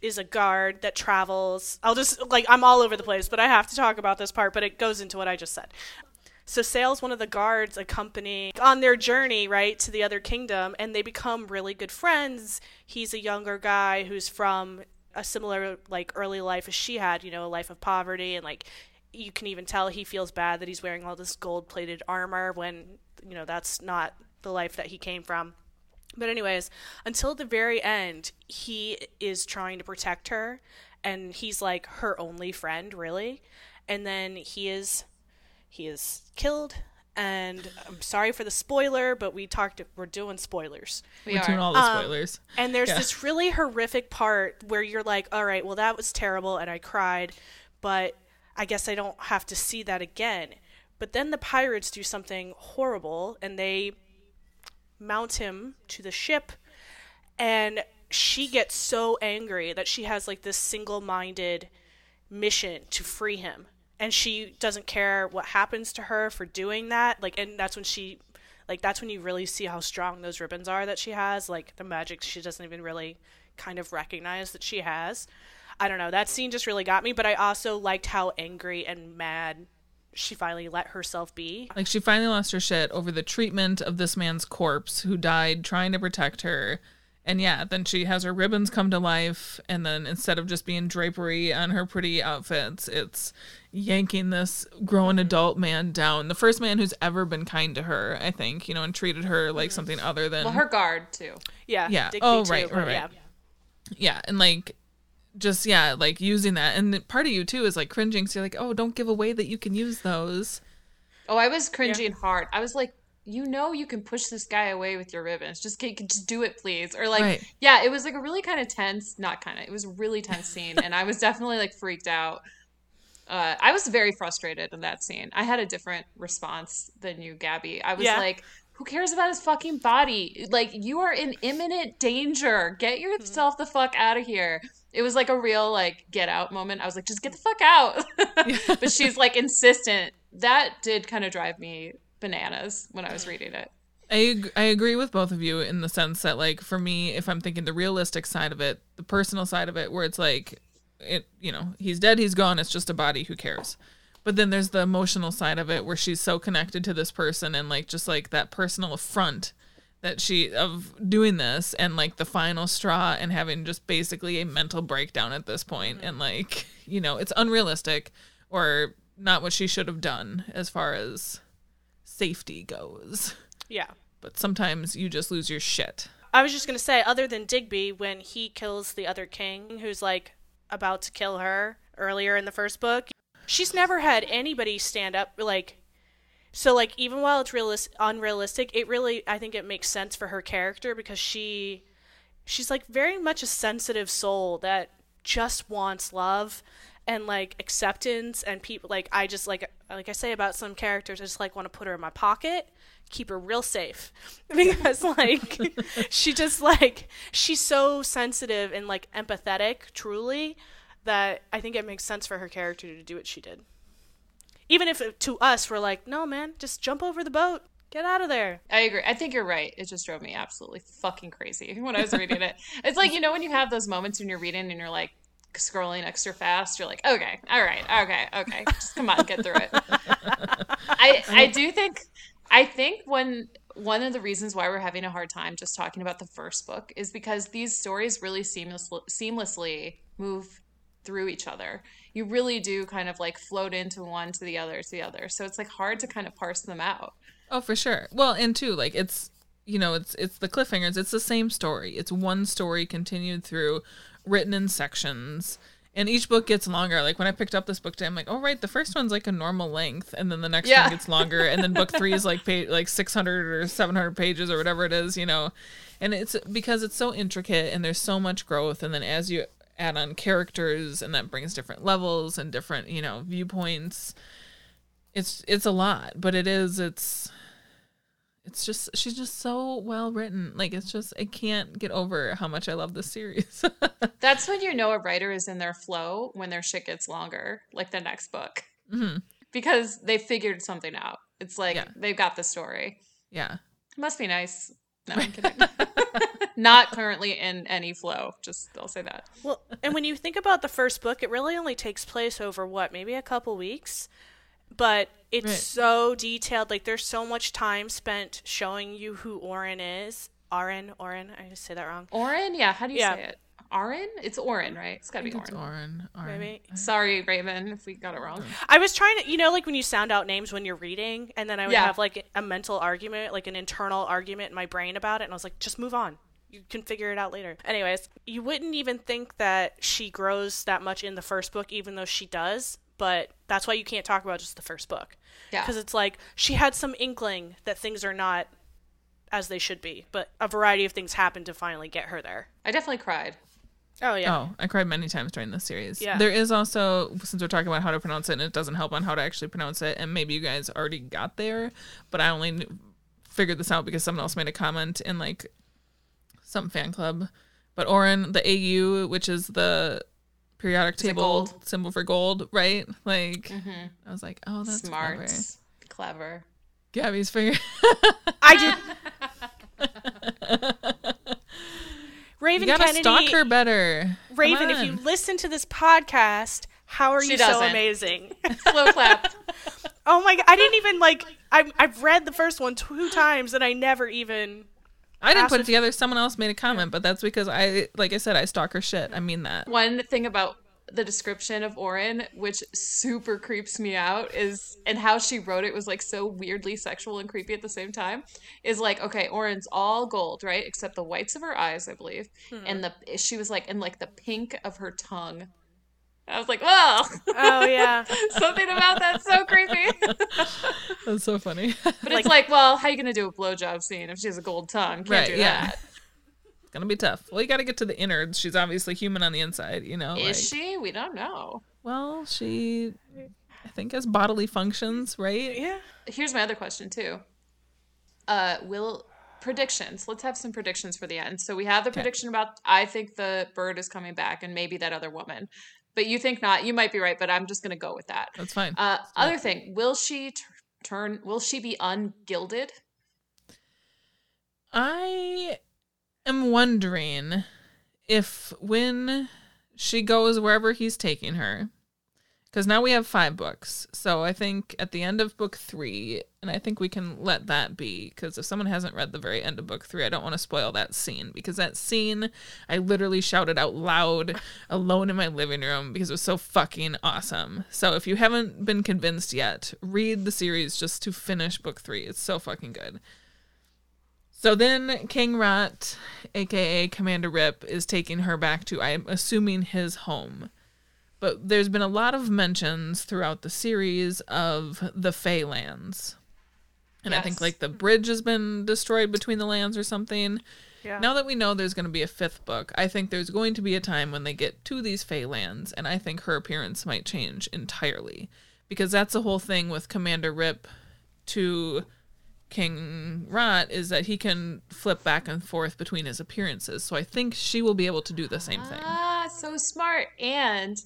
is a guard that travels. I'll just like I'm all over the place, but I have to talk about this part, but it goes into what I just said. So Sail's one of the guards accompanying on their journey, right, to the other kingdom, and they become really good friends. He's a younger guy who's from a similar like early life as she had, you know, a life of poverty and like you can even tell he feels bad that he's wearing all this gold plated armor when, you know, that's not the life that he came from. But anyways, until the very end, he is trying to protect her and he's like her only friend, really. And then he is he is killed and I'm sorry for the spoiler, but we talked we're doing spoilers. We We're are. doing all the Um, spoilers. And there's Yeah. this really horrific part where you're like, all right, well, that was terrible and I cried, but I guess I don't have to see that again. But then the pirates do something horrible and they mount him to the ship and she gets so angry that she has like this single-minded mission to free him and she doesn't care what happens to her for doing that like and that's when she like that's when you really see how strong those ribbons are that she has like the magic she doesn't even really kind of recognize that she has i don't know that scene just really got me but i also liked how angry and mad she finally let herself be Like she finally lost her shit over the treatment of this man's corpse who died trying to protect her. And yeah, then she has her ribbons come to life and then instead of just being drapery on her pretty outfits, it's yanking this grown mm-hmm. adult man down. The first man who's ever been kind to her, I think, you know, and treated her like mm-hmm. something other than Well, her guard too. yeah Yeah. Digby Oh, too, right, but right, right. yeah yeah, and like just yeah, like using that. And part of you too is like cringing, so you're like, "Oh, don't give away that you can use those." Oh, I was cringing hard. I was like, you know, you can push this guy away with your ribbons. Just get, just do it, please. Or like, Right. yeah, it was like a really kind of tense, not kind of, it was a really tense scene, and I was definitely like freaked out. Uh, I was very frustrated in that scene. I had a different response than you, Gabby. I was Yeah. like, who cares about his fucking body? Like, you are in imminent danger. Get yourself the fuck out of here. It was like a real like get out moment. I was like, just get the fuck out. but she's like insistent. That did kind of drive me bananas when I was reading it. I I agree with both of you in the sense that like for me, if I'm thinking the realistic side of it, the personal side of it, where it's like, it you know he's dead, he's gone, it's just a body, who cares? But then there's the emotional side of it where she's so connected to this person and like just like that personal affront that she of doing this and like the final straw and having just basically a mental breakdown at this point and like you know it's unrealistic or not what she should have done as far as safety goes yeah but sometimes you just lose your shit. I was just gonna say, other than Digby, when he kills the other king, who's like about to kill her earlier in the first book, she's never had anybody stand up like. So like even while it's realis- unrealistic, it really I think it makes sense for her character because she, she's like very much a sensitive soul that just wants love and like acceptance and people like I just like like I say about some characters I just like want to put her in my pocket keep her real safe because like she just like she's so sensitive and like empathetic truly that I think it makes sense for her character to do what she did even if it, to us we're like no man just jump over the boat get out of there I agree. I think you're right. It just drove me absolutely fucking crazy when I was reading it. It's like, you know, when you have those moments when you're reading and you're like scrolling extra fast, you're like, okay, all right, okay, okay. Just come on, get through it. I I do think I think when one of the reasons why we're having a hard time just talking about the first book is because these stories really seamless, seamlessly move through each other. You really do kind of like float into one to the other to the other. So it's like hard to kind of parse them out. Oh, for sure. Well, and two, like it's you know, it's it's the cliffhangers. It's the same story. It's one story continued through, written in sections. And each book gets longer. Like when I picked up this book today, I'm like, oh right, the first one's like a normal length, and then the next Yeah. one gets longer, and then book three is like page like 600 or 700 pages or whatever it is, you know. And it's because it's so intricate and there's so much growth, and then as you add on characters, and that brings different levels and different you know viewpoints. It's it's a lot, but it is it's it's just she's just so well written. Like it's just I can't get over how much I love this series. That's when you know a writer is in their flow when their shit gets longer, like the next book, hmm because they figured something out. It's like Yeah. they've got the story. Yeah. It must be nice. No, I'm kidding. Not currently in any flow. Just I'll say that. Well, and when you think about the first book, it really only takes place over what, maybe a couple weeks? But it's Right. so detailed. Like there's so much time spent showing you who Auren is. Auren, Auren, I just say that wrong. Auren, yeah. How do you Yeah. say it? Auren? It's Auren, right? It's gotta be It's Auren. Auren. Auren. Maybe. Sorry, Raven, if we got it wrong. I was trying to, you know, like when you sound out names when you're reading, and then I would Yeah. have like a mental argument, like an internal argument in my brain about it, and I was like, just move on. You can figure it out later. Anyways, you wouldn't even think that she grows that much in the first book, even though she does, but that's why you can't talk about just the first book. Yeah. Because it's like she had some inkling that things are not as they should be, but a variety of things happened to finally get her there. I definitely cried. Oh, yeah. Oh, I cried many times during this series. Yeah. There is also, since we're talking about how to pronounce it, and it doesn't help on how to actually pronounce it, and maybe you guys already got there, but I only knew, figured this out because someone else made a comment in like some fan club. But Auren, the AU, which is the periodic it table symbol for gold, right? Like, mm-hmm. I was like, oh, that's Smart. clever. Clever. Gabby's figure. I did. you Raven gotta Kennedy. stalk her better. Raven, if you listen to this podcast, how are She you so doesn't. amazing? Slow clap. oh my god, I didn't even like. I've I've read the first one two times and I never even. I didn't put it together. Someone else made a comment, but that's because I, like I said, I stalk her shit. I mean that. One thing about the description of Auren, which super creeps me out, is and how she wrote it was like so weirdly sexual and creepy at the same time. Is like, okay, Auren's all gold, right? Except the whites of her eyes, I believe, hmm. and the she was like, and like the pink of her tongue. I was like, oh, Oh yeah, something about that's so creepy. That's so funny. But it's like, well, how are you gonna do a blowjob scene if she has a gold tongue? Can't Right, do yeah. that. it's gonna be tough. Well, you got to get to the innards. She's obviously human on the inside, you know. Is like- she? We don't know. Well, she, I think, has bodily functions, right? yeah. Here's my other question too. Uh, will predictions? Let's have some predictions for the end. So we have the prediction about I think the bird is coming back and maybe that other woman, but you think not. You might be right, but I'm just gonna go with that. That's fine. Uh, other thing, will she t- turn? Will she be ungilded? I am wondering if when she goes wherever he's taking her, because now we have five books. So I think at the end of book three, and I think we can let that be, because if someone hasn't read the very end of book three, I don't want to spoil that scene, because that scene I literally shouted out loud alone in my living room because it was so fucking awesome. So if you haven't been convinced yet, read the series just to finish book three. It's so fucking good. So then King Rot, aka Commander Rip, is taking her back to, I'm assuming, his home. But there's been a lot of mentions throughout the series of the Fey lands. And I think like the bridge has been destroyed between the lands or something. Yeah. Now that we know there's going to be a fifth book, I think there's going to be a time when they get to these Fey lands, and I think her appearance might change entirely. Because that's the whole thing with Commander Rip to King Rot is that he can flip back and forth between his appearances. So I think she will be able to do the same thing. Ah, so smart. And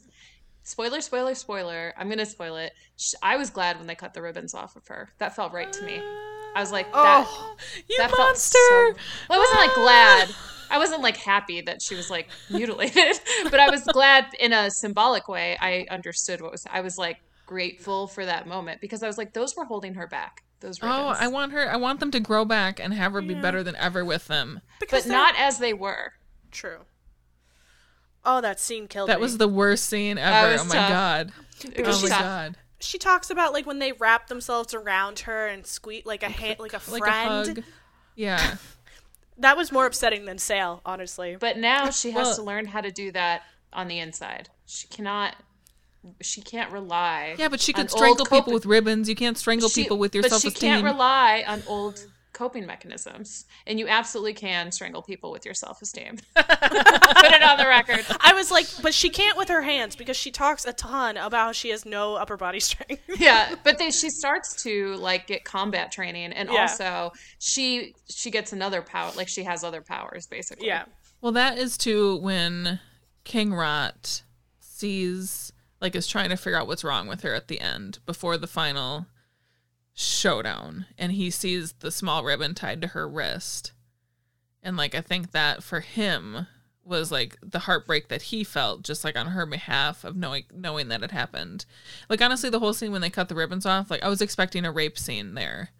spoiler, spoiler, spoiler. I'm gonna spoil it. I was glad when they cut the ribbons off of her. That felt right to me. I was like, that. Oh, You that felt monster! so- well, I wasn't like glad. Ah. I wasn't like happy that she was like mutilated, but I was glad in a symbolic way. I understood what was. I was like grateful for that moment because I was like, those were holding her back. Those oh, ribbons. Oh, I want her. I want them to grow back and have her be better than ever with them. because but not as they were. true. Oh, that scene killed me. That me. was the worst scene ever. was Oh my tough. god. It Oh my tough. god. she talks about like when they wrap themselves around her and squeeze like a hand, like a friend. Like a hug. Yeah. That was more upsetting than Sail, honestly. But now she has Well- to learn how to do that on the inside. She cannot. She can't rely. Yeah, but she on could strangle people with ribbons. You can't strangle she- people with your but self she can't esteem. rely on old coping mechanisms, and you absolutely can strangle people with your self esteem. Put it on the record. I was like, but she can't with her hands because she talks a ton about how she has no upper body strength. Yeah, but then she starts to like get combat training, and Yeah. also she she gets another power. Like she has other powers, basically. yeah. Well, that is too when King Rot sees, like, is trying to figure out what's wrong with her at the end before the final showdown. And he sees the small ribbon tied to her wrist. And like I think that for him was like the heartbreak that he felt just like on her behalf of knowing knowing that it happened. Like honestly the whole scene when they cut the ribbons off, like I was expecting a rape scene there.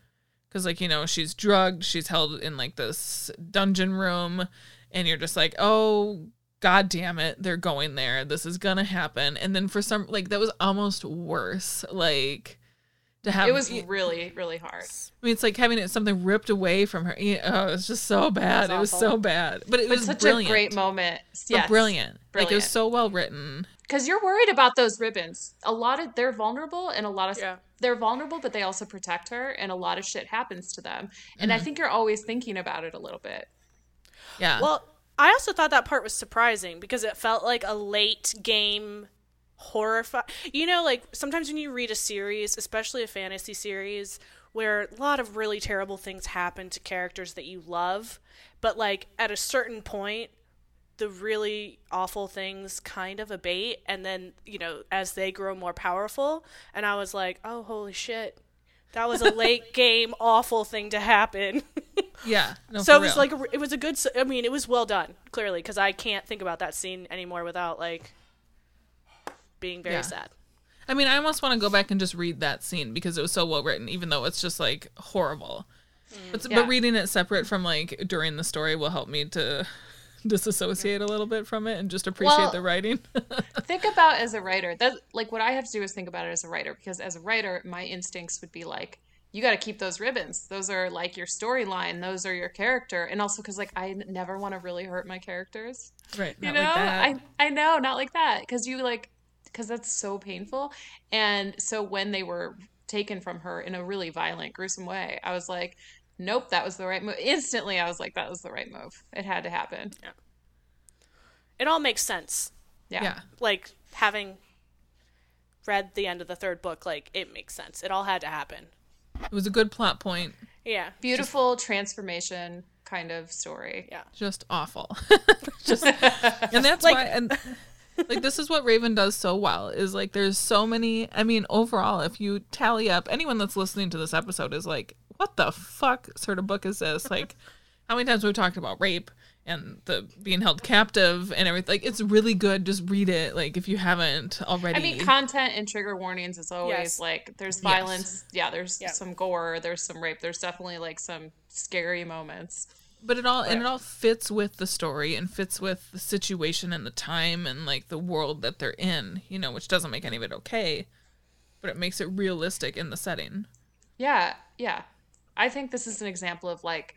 Cuz like you know, she's drugged, she's held in like this dungeon room and you're just like, "Oh god damn it, they're going there. This is going to happen." And then for some like that was almost worse. Like to have It was really, really hard. I mean, it's like having it, something ripped away from her. Oh, it was just so bad. It was, awful. so bad, but it But was such brilliant. a great moment. But Yes. brilliant. Like it was so well written. Because you're worried about those ribbons. A lot of they're vulnerable, and a lot of Yeah. they're vulnerable, but they also protect her, and a lot of shit happens to them. And Mm-hmm. I think you're always thinking about it a little bit. Yeah. Well, I also thought that part was surprising because it felt like a late game horrify. You know, like sometimes when you read a series, especially a fantasy series, where a lot of really terrible things happen to characters that you love, but like at a certain point, the really awful things kind of abate, and then you know as they grow more powerful, and I was like, oh holy shit. That was a late game awful thing to happen. yeah. No, so it was real. like it was a good I mean it was well done clearly because i can't think about that scene anymore without like being very Yeah. sad I mean, I almost want to go back and just read that scene because it was so well written, even though it's just like horrible. Mm. But, Yeah. but reading it separate from like during the story will help me to disassociate a little bit from it and just appreciate Well- the writing. think about as a writer that like what i have to do is think about it as a writer because as a writer my instincts would be like you got to keep those ribbons those are like your storyline those are your character and also because like I never want to really hurt my characters right. you know like i i know not like that because you like because that's so painful. And so when they were taken from her in a really violent gruesome way i was like nope that was the right move instantly i was like that was the right move. It had to happen. Yeah. it all makes sense. Yeah, yeah. like having read the end of the third book like it makes sense. It all had to happen. It was a good plot point. yeah. Beautiful transformation kind of story. Yeah. Just awful. just and that's Like- why and like this is what Raven does so well is like there's so many I mean overall if you tally up anyone that's listening to this episode is like what the fuck sort of book is this like how many times we've talked about rape and the being held captive and everything like it's really good just read it like if you haven't already I mean, content and trigger warnings is always Yes. like there's violence. Yeah, there's Yeah. some gore. There's some rape. There's definitely like some scary moments. But it all and it all fits with the story and fits with the situation and the time and like the world that they're in you know which doesn't make any of it okay but it makes it realistic in the setting Yeah, yeah. I think this is an example of like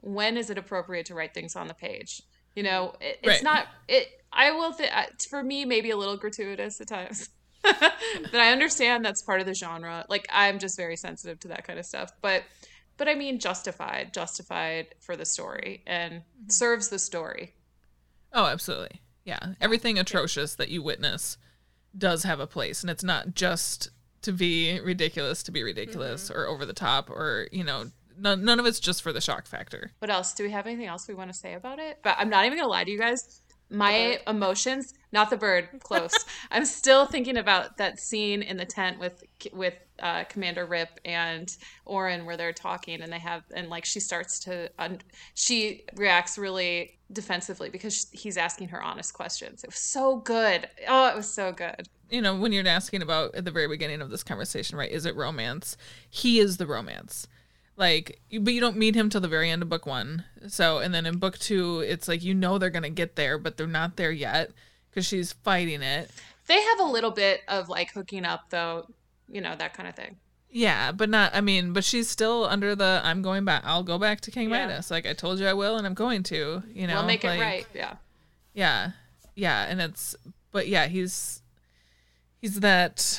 when is it appropriate to write things on the page? You know, it, it's Right. not. It. I will. Th- for me, maybe a little gratuitous at times. but I understand that's part of the genre. Like I'm just very sensitive to that kind of stuff. But but I mean justified, justified for the story and mm-hmm. serves the story. oh absolutely yeah everything atrocious that you witness does have a place and it's not just to be ridiculous to be ridiculous mm-hmm. or over the top or you know none, none of it's just for the shock factor What else? Do we have anything else we want to say about it? But I'm not even gonna lie to you guys. My emotions, not the bird, close. I'm still thinking about that scene in the tent with with uh, Commander Rip and Auren, where they're talking, and they have, and like she starts to, un- she reacts really defensively because he's asking her honest questions. It was so good. Oh, it was so good. you know, when you're asking about at the very beginning of this conversation, right? Is it romance? He is the romance. Like, you- but you don't meet him till the very end of book one. So, and then in book two, it's like you know they're gonna get there, but they're not there yet because she's fighting it. They have a little bit of like hooking up, though. You know that kind of thing. Yeah, but not. I mean, but she's still under the. I'm going back. I'll go back to King Yeah. Midas. Like I told you I will, and I'm going to. You know, we'll make like, it right. Yeah. Yeah, yeah, and it's. But yeah, he's. He's that.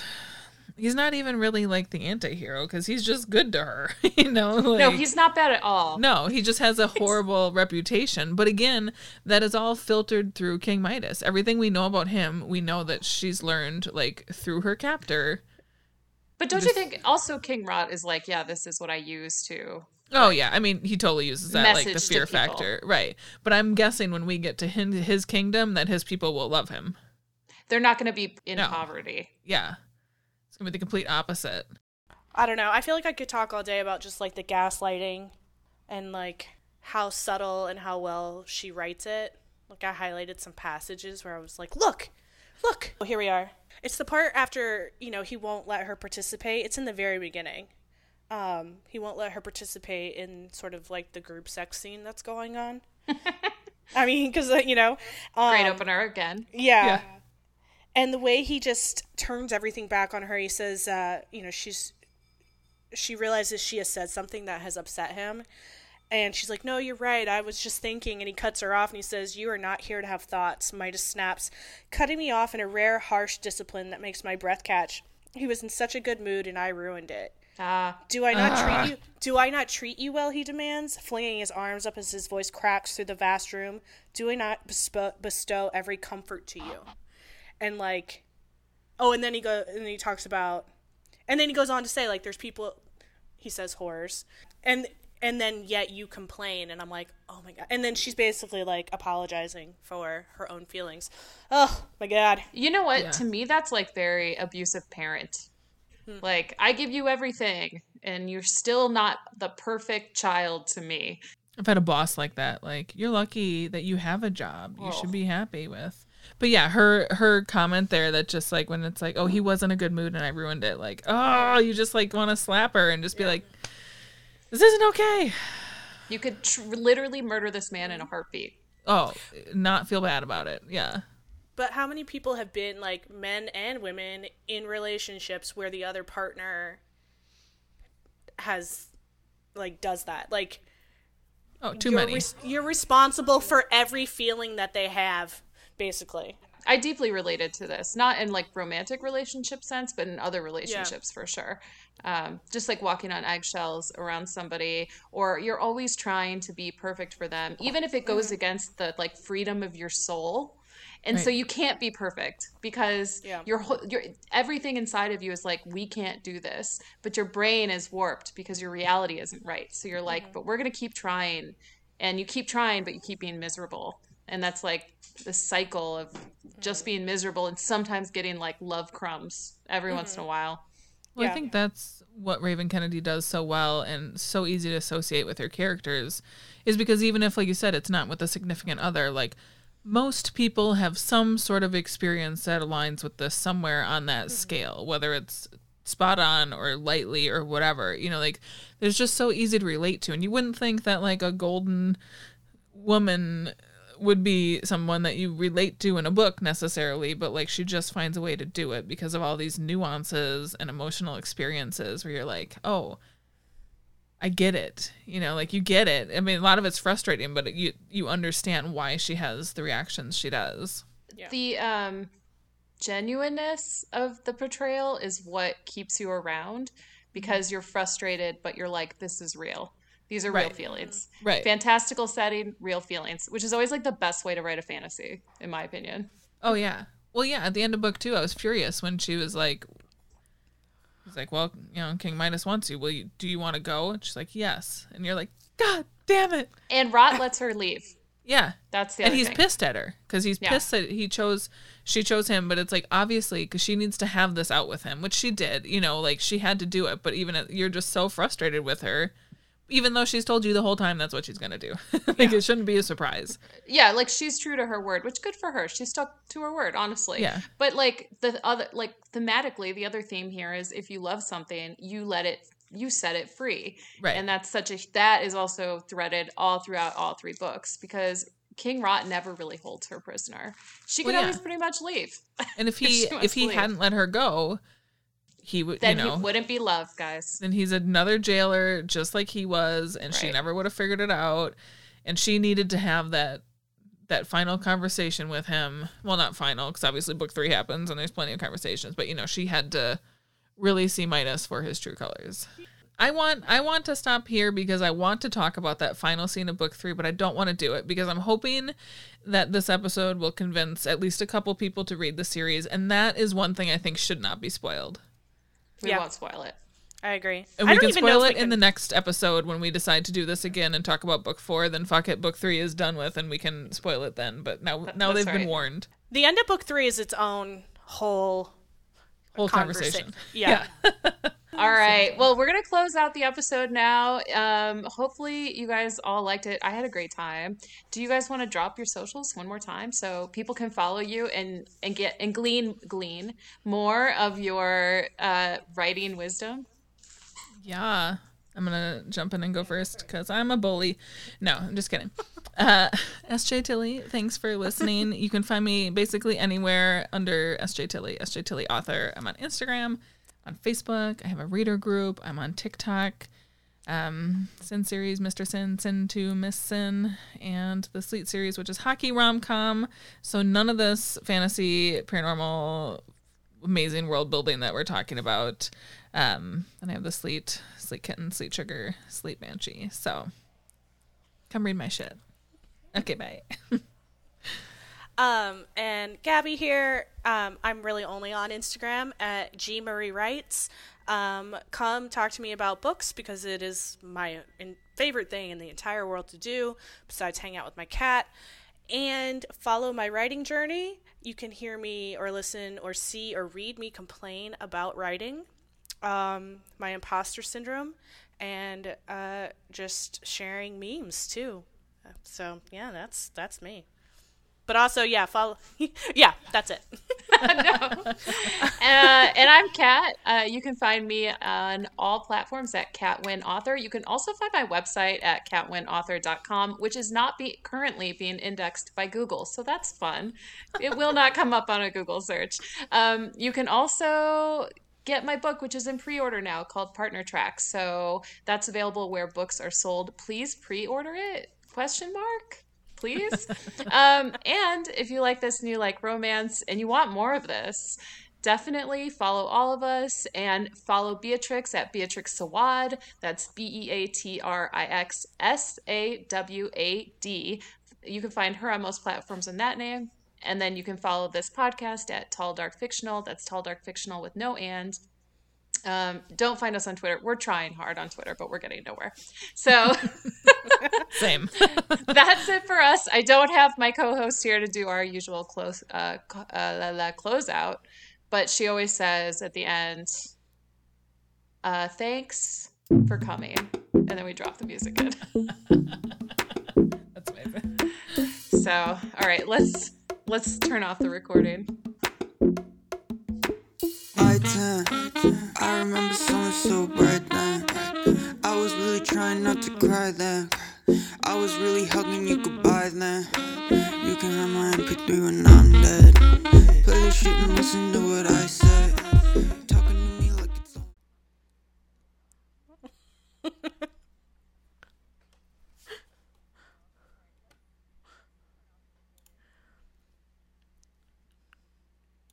He's not even really like the anti-hero because he's just good to her. you know. Like, No, he's not bad at all. No, he just has a horrible reputation. But again, that is all filtered through King Midas. Everything we know about him, we know that she's learned like through her captor. But don't you think also King Rot is like, yeah, this is what I use to. Oh yeah, I mean he totally uses that like the fear factor, right? But I'm guessing when we get to him, his kingdom, that his people will love him. They're not going to be in No. poverty. Yeah, it's gonna be the complete opposite. i don't know i feel like i could talk all day about just like the gaslighting and like how subtle and how well she writes it. Like I highlighted some passages where I was like, "Look, look." Oh, here we are. It's the part after you know he won't let her participate. It's in the very beginning. Um, he won't let her participate in sort of like the group sex scene that's going on. I mean, because uh, you know, um, Great opener again. yeah. Yeah. And the way he just turns everything back on her, he says, uh, you know, she's she realizes she has said something that has upset him. And she's like, No, you're right. I was just thinking. And he cuts her off and he says, You are not here to have thoughts. Midas snaps, cutting me off in a rare, harsh discipline that makes my breath catch. He was in such a good mood and I ruined it. Ah, Do I not treat you? Do I not treat you well? He demands, flinging his arms up as his voice cracks through the vast room. Do I not bespo- bestow every comfort to you? And like, oh, and then he go and then he talks about, and then he goes on to say like, there's people, he says horrors, and and then yet you complain, and I'm like, oh my god, and then she's basically like apologizing for her own feelings. Oh my god, you know what? Yeah. To me, that's like very abusive parent. Hmm. Like, I give you everything, and you're still not the perfect child to me. I've had a boss like that. Like, you're lucky that you have a job. You Oh. should be oh. happy with. But yeah, her her comment there that just like when it's like, oh, he was in a good mood and I ruined it. Like, oh, you just like want to slap her and just be like, this isn't okay. You could tr- literally murder this man in a heartbeat. Oh, not feel bad about it. Yeah. But how many people have been like men and women in relationships where the other partner has like does that? Like Oh, too you're many. res- you're responsible for every feeling that they have, basically. I deeply related to this, not in like romantic relationship sense, but in other relationships for sure. Um, just like walking on eggshells around somebody, or you're always trying to be perfect for them, even if it goes against the like freedom of your soul. And so you can't be perfect because Yeah. your whole your everything inside of you is like we can't do this, but your brain is warped because your reality isn't right. So you're like, mm-hmm. but we're gonna keep trying, and you keep trying, but you keep being miserable, and that's like the cycle of just mm-hmm. being miserable and sometimes getting like love crumbs every once in a mm-hmm. while. Well, Yeah. I think that's what Raven Kennedy does so well and so easy to associate with her characters is because even if, like you said, it's not with a significant other, like most people have some sort of experience that aligns with this somewhere on that mm-hmm. scale, whether it's spot on or lightly or whatever. You know, like there's just so easy to relate to. And you wouldn't think that like a golden woman would be someone that you relate to in a book necessarily, but like she just finds a way to do it because of all these nuances and emotional experiences where you're like, oh, I get it. You know, like you get it. I mean, a lot of it's frustrating, but you you understand why she has the reactions she does. Yeah. The um, genuineness of the portrayal is what keeps you around because you're frustrated, but you're like, this is real. These are real feelings. Right. Fantastical setting, real feelings, which is always like the best way to write a fantasy, in my opinion. Oh yeah. Well, yeah. At the end of book two, I was furious when she was like, "He's like, well, you know, King Midas wants you. Will you? Do you want to go?" And she's like, "Yes." And you're like, "God damn it!" And Rot lets her leave. Yeah. That's the and he's thing. pissed at her because he's Yeah. pissed that he chose she chose him but it's like obviously because she needs to have this out with him which she did you know like she had to do it but even you're just so frustrated with her even though she's told you the whole time that's what she's gonna do like it shouldn't be a surprise yeah like she's true to her word which good for her she stuck to her word honestly Yeah. but like the other like thematically the other theme here is if you love something you let it you set it free Right. and that's such a that is also threaded all throughout all three books because king rot never really holds her prisoner she could Well, yeah. always pretty much leave and if he if he leave. hadn't let her go he would you then know. he wouldn't be loved guys. Then he's another jailer just like he was and she never would have figured it out. And she needed to have that that final conversation with him. Well not final because obviously book three happens and there's plenty of conversations but you know she had to really see midas for his true colors. I want i want to stop here because i want to talk about that final scene of book three but i don't want to do it because i'm hoping that this episode will convince at least a couple people to read the series and that is one thing i think should not be spoiled we Yeah. won't spoil it I agree. and I we don't can even know spoil it we in the next episode when we decide to do this again and talk about book four. Then fuck it, book three is done with, and we can spoil it then. But now, now that's they've been warned. The end of book three is its own whole Whole conversation. conversation. Yeah. All right. Well, we're gonna close out the episode now. Um, hopefully, you guys all liked it. I had a great time. Do you guys want to drop your socials one more time so people can follow you and and get and glean glean more of your uh, writing wisdom? Yeah. I'm gonna jump in and go first because I'm a bully. No, I'm just kidding. Uh, SJ Tilly, thanks for listening. you can find me basically anywhere under SJ Tilly, SJ Tilly author. I'm on Instagram, on Facebook. I have a reader group. I'm on TikTok. Um, Sin series, Mr. Sin, Sin Too, Miss Sin, and the Sleet series, which is hockey rom com. So none of this fantasy, paranormal, amazing world building that we're talking about. Um, and I have the Sleet, Sleet Kitten, Sleet Sugar, Sleet Banshee. So come read my shit. Okay, bye. Um, and Gabby here. Um, I'm really only on Instagram at G Marie Writes. Um, come talk to me about books because it is my favorite thing in the entire world to do, besides hang out with my cat. And follow my writing journey. You can hear me or listen or see or read me complain about writing, um, my imposter syndrome, and uh, just sharing memes too. So yeah, that's that's me. But also, yeah, follow. yeah, that's it. uh, and I'm Kat. Uh, you can find me on all platforms at Catwin Author. You can also find my website at catwinauthor.com, which is not be- currently being indexed by Google. So that's fun. It will not come up on a Google search. Um, you can also get my book which is in pre-order now called partner tracks so that's available where books are sold please pre-order it question mark please. um, and if you like this new like romance and you want more of this, definitely follow all of us and follow Beatrix at Beatrix Sawad. That's B E A T R I X S A W A D. You can find her on most platforms in that name. And then you can follow this podcast at Tall Dark Fictional. That's Tall Dark Fictional with no and. Um, don't find us on Twitter. We're trying hard on Twitter, but we're getting nowhere. So, same. that's it for us. I don't have my co-host here to do our usual close uh, uh la, close out, but she always says at the end, uh, "Thanks for coming," and then we drop the music in. that's amazing. So, all right, let's let's turn off the recording right then. I remember someone so bright then. I was really trying not to cry then. I was really hugging you goodbye then. You can have my MP3 when I'm dead. Play the shit and listen to what I said.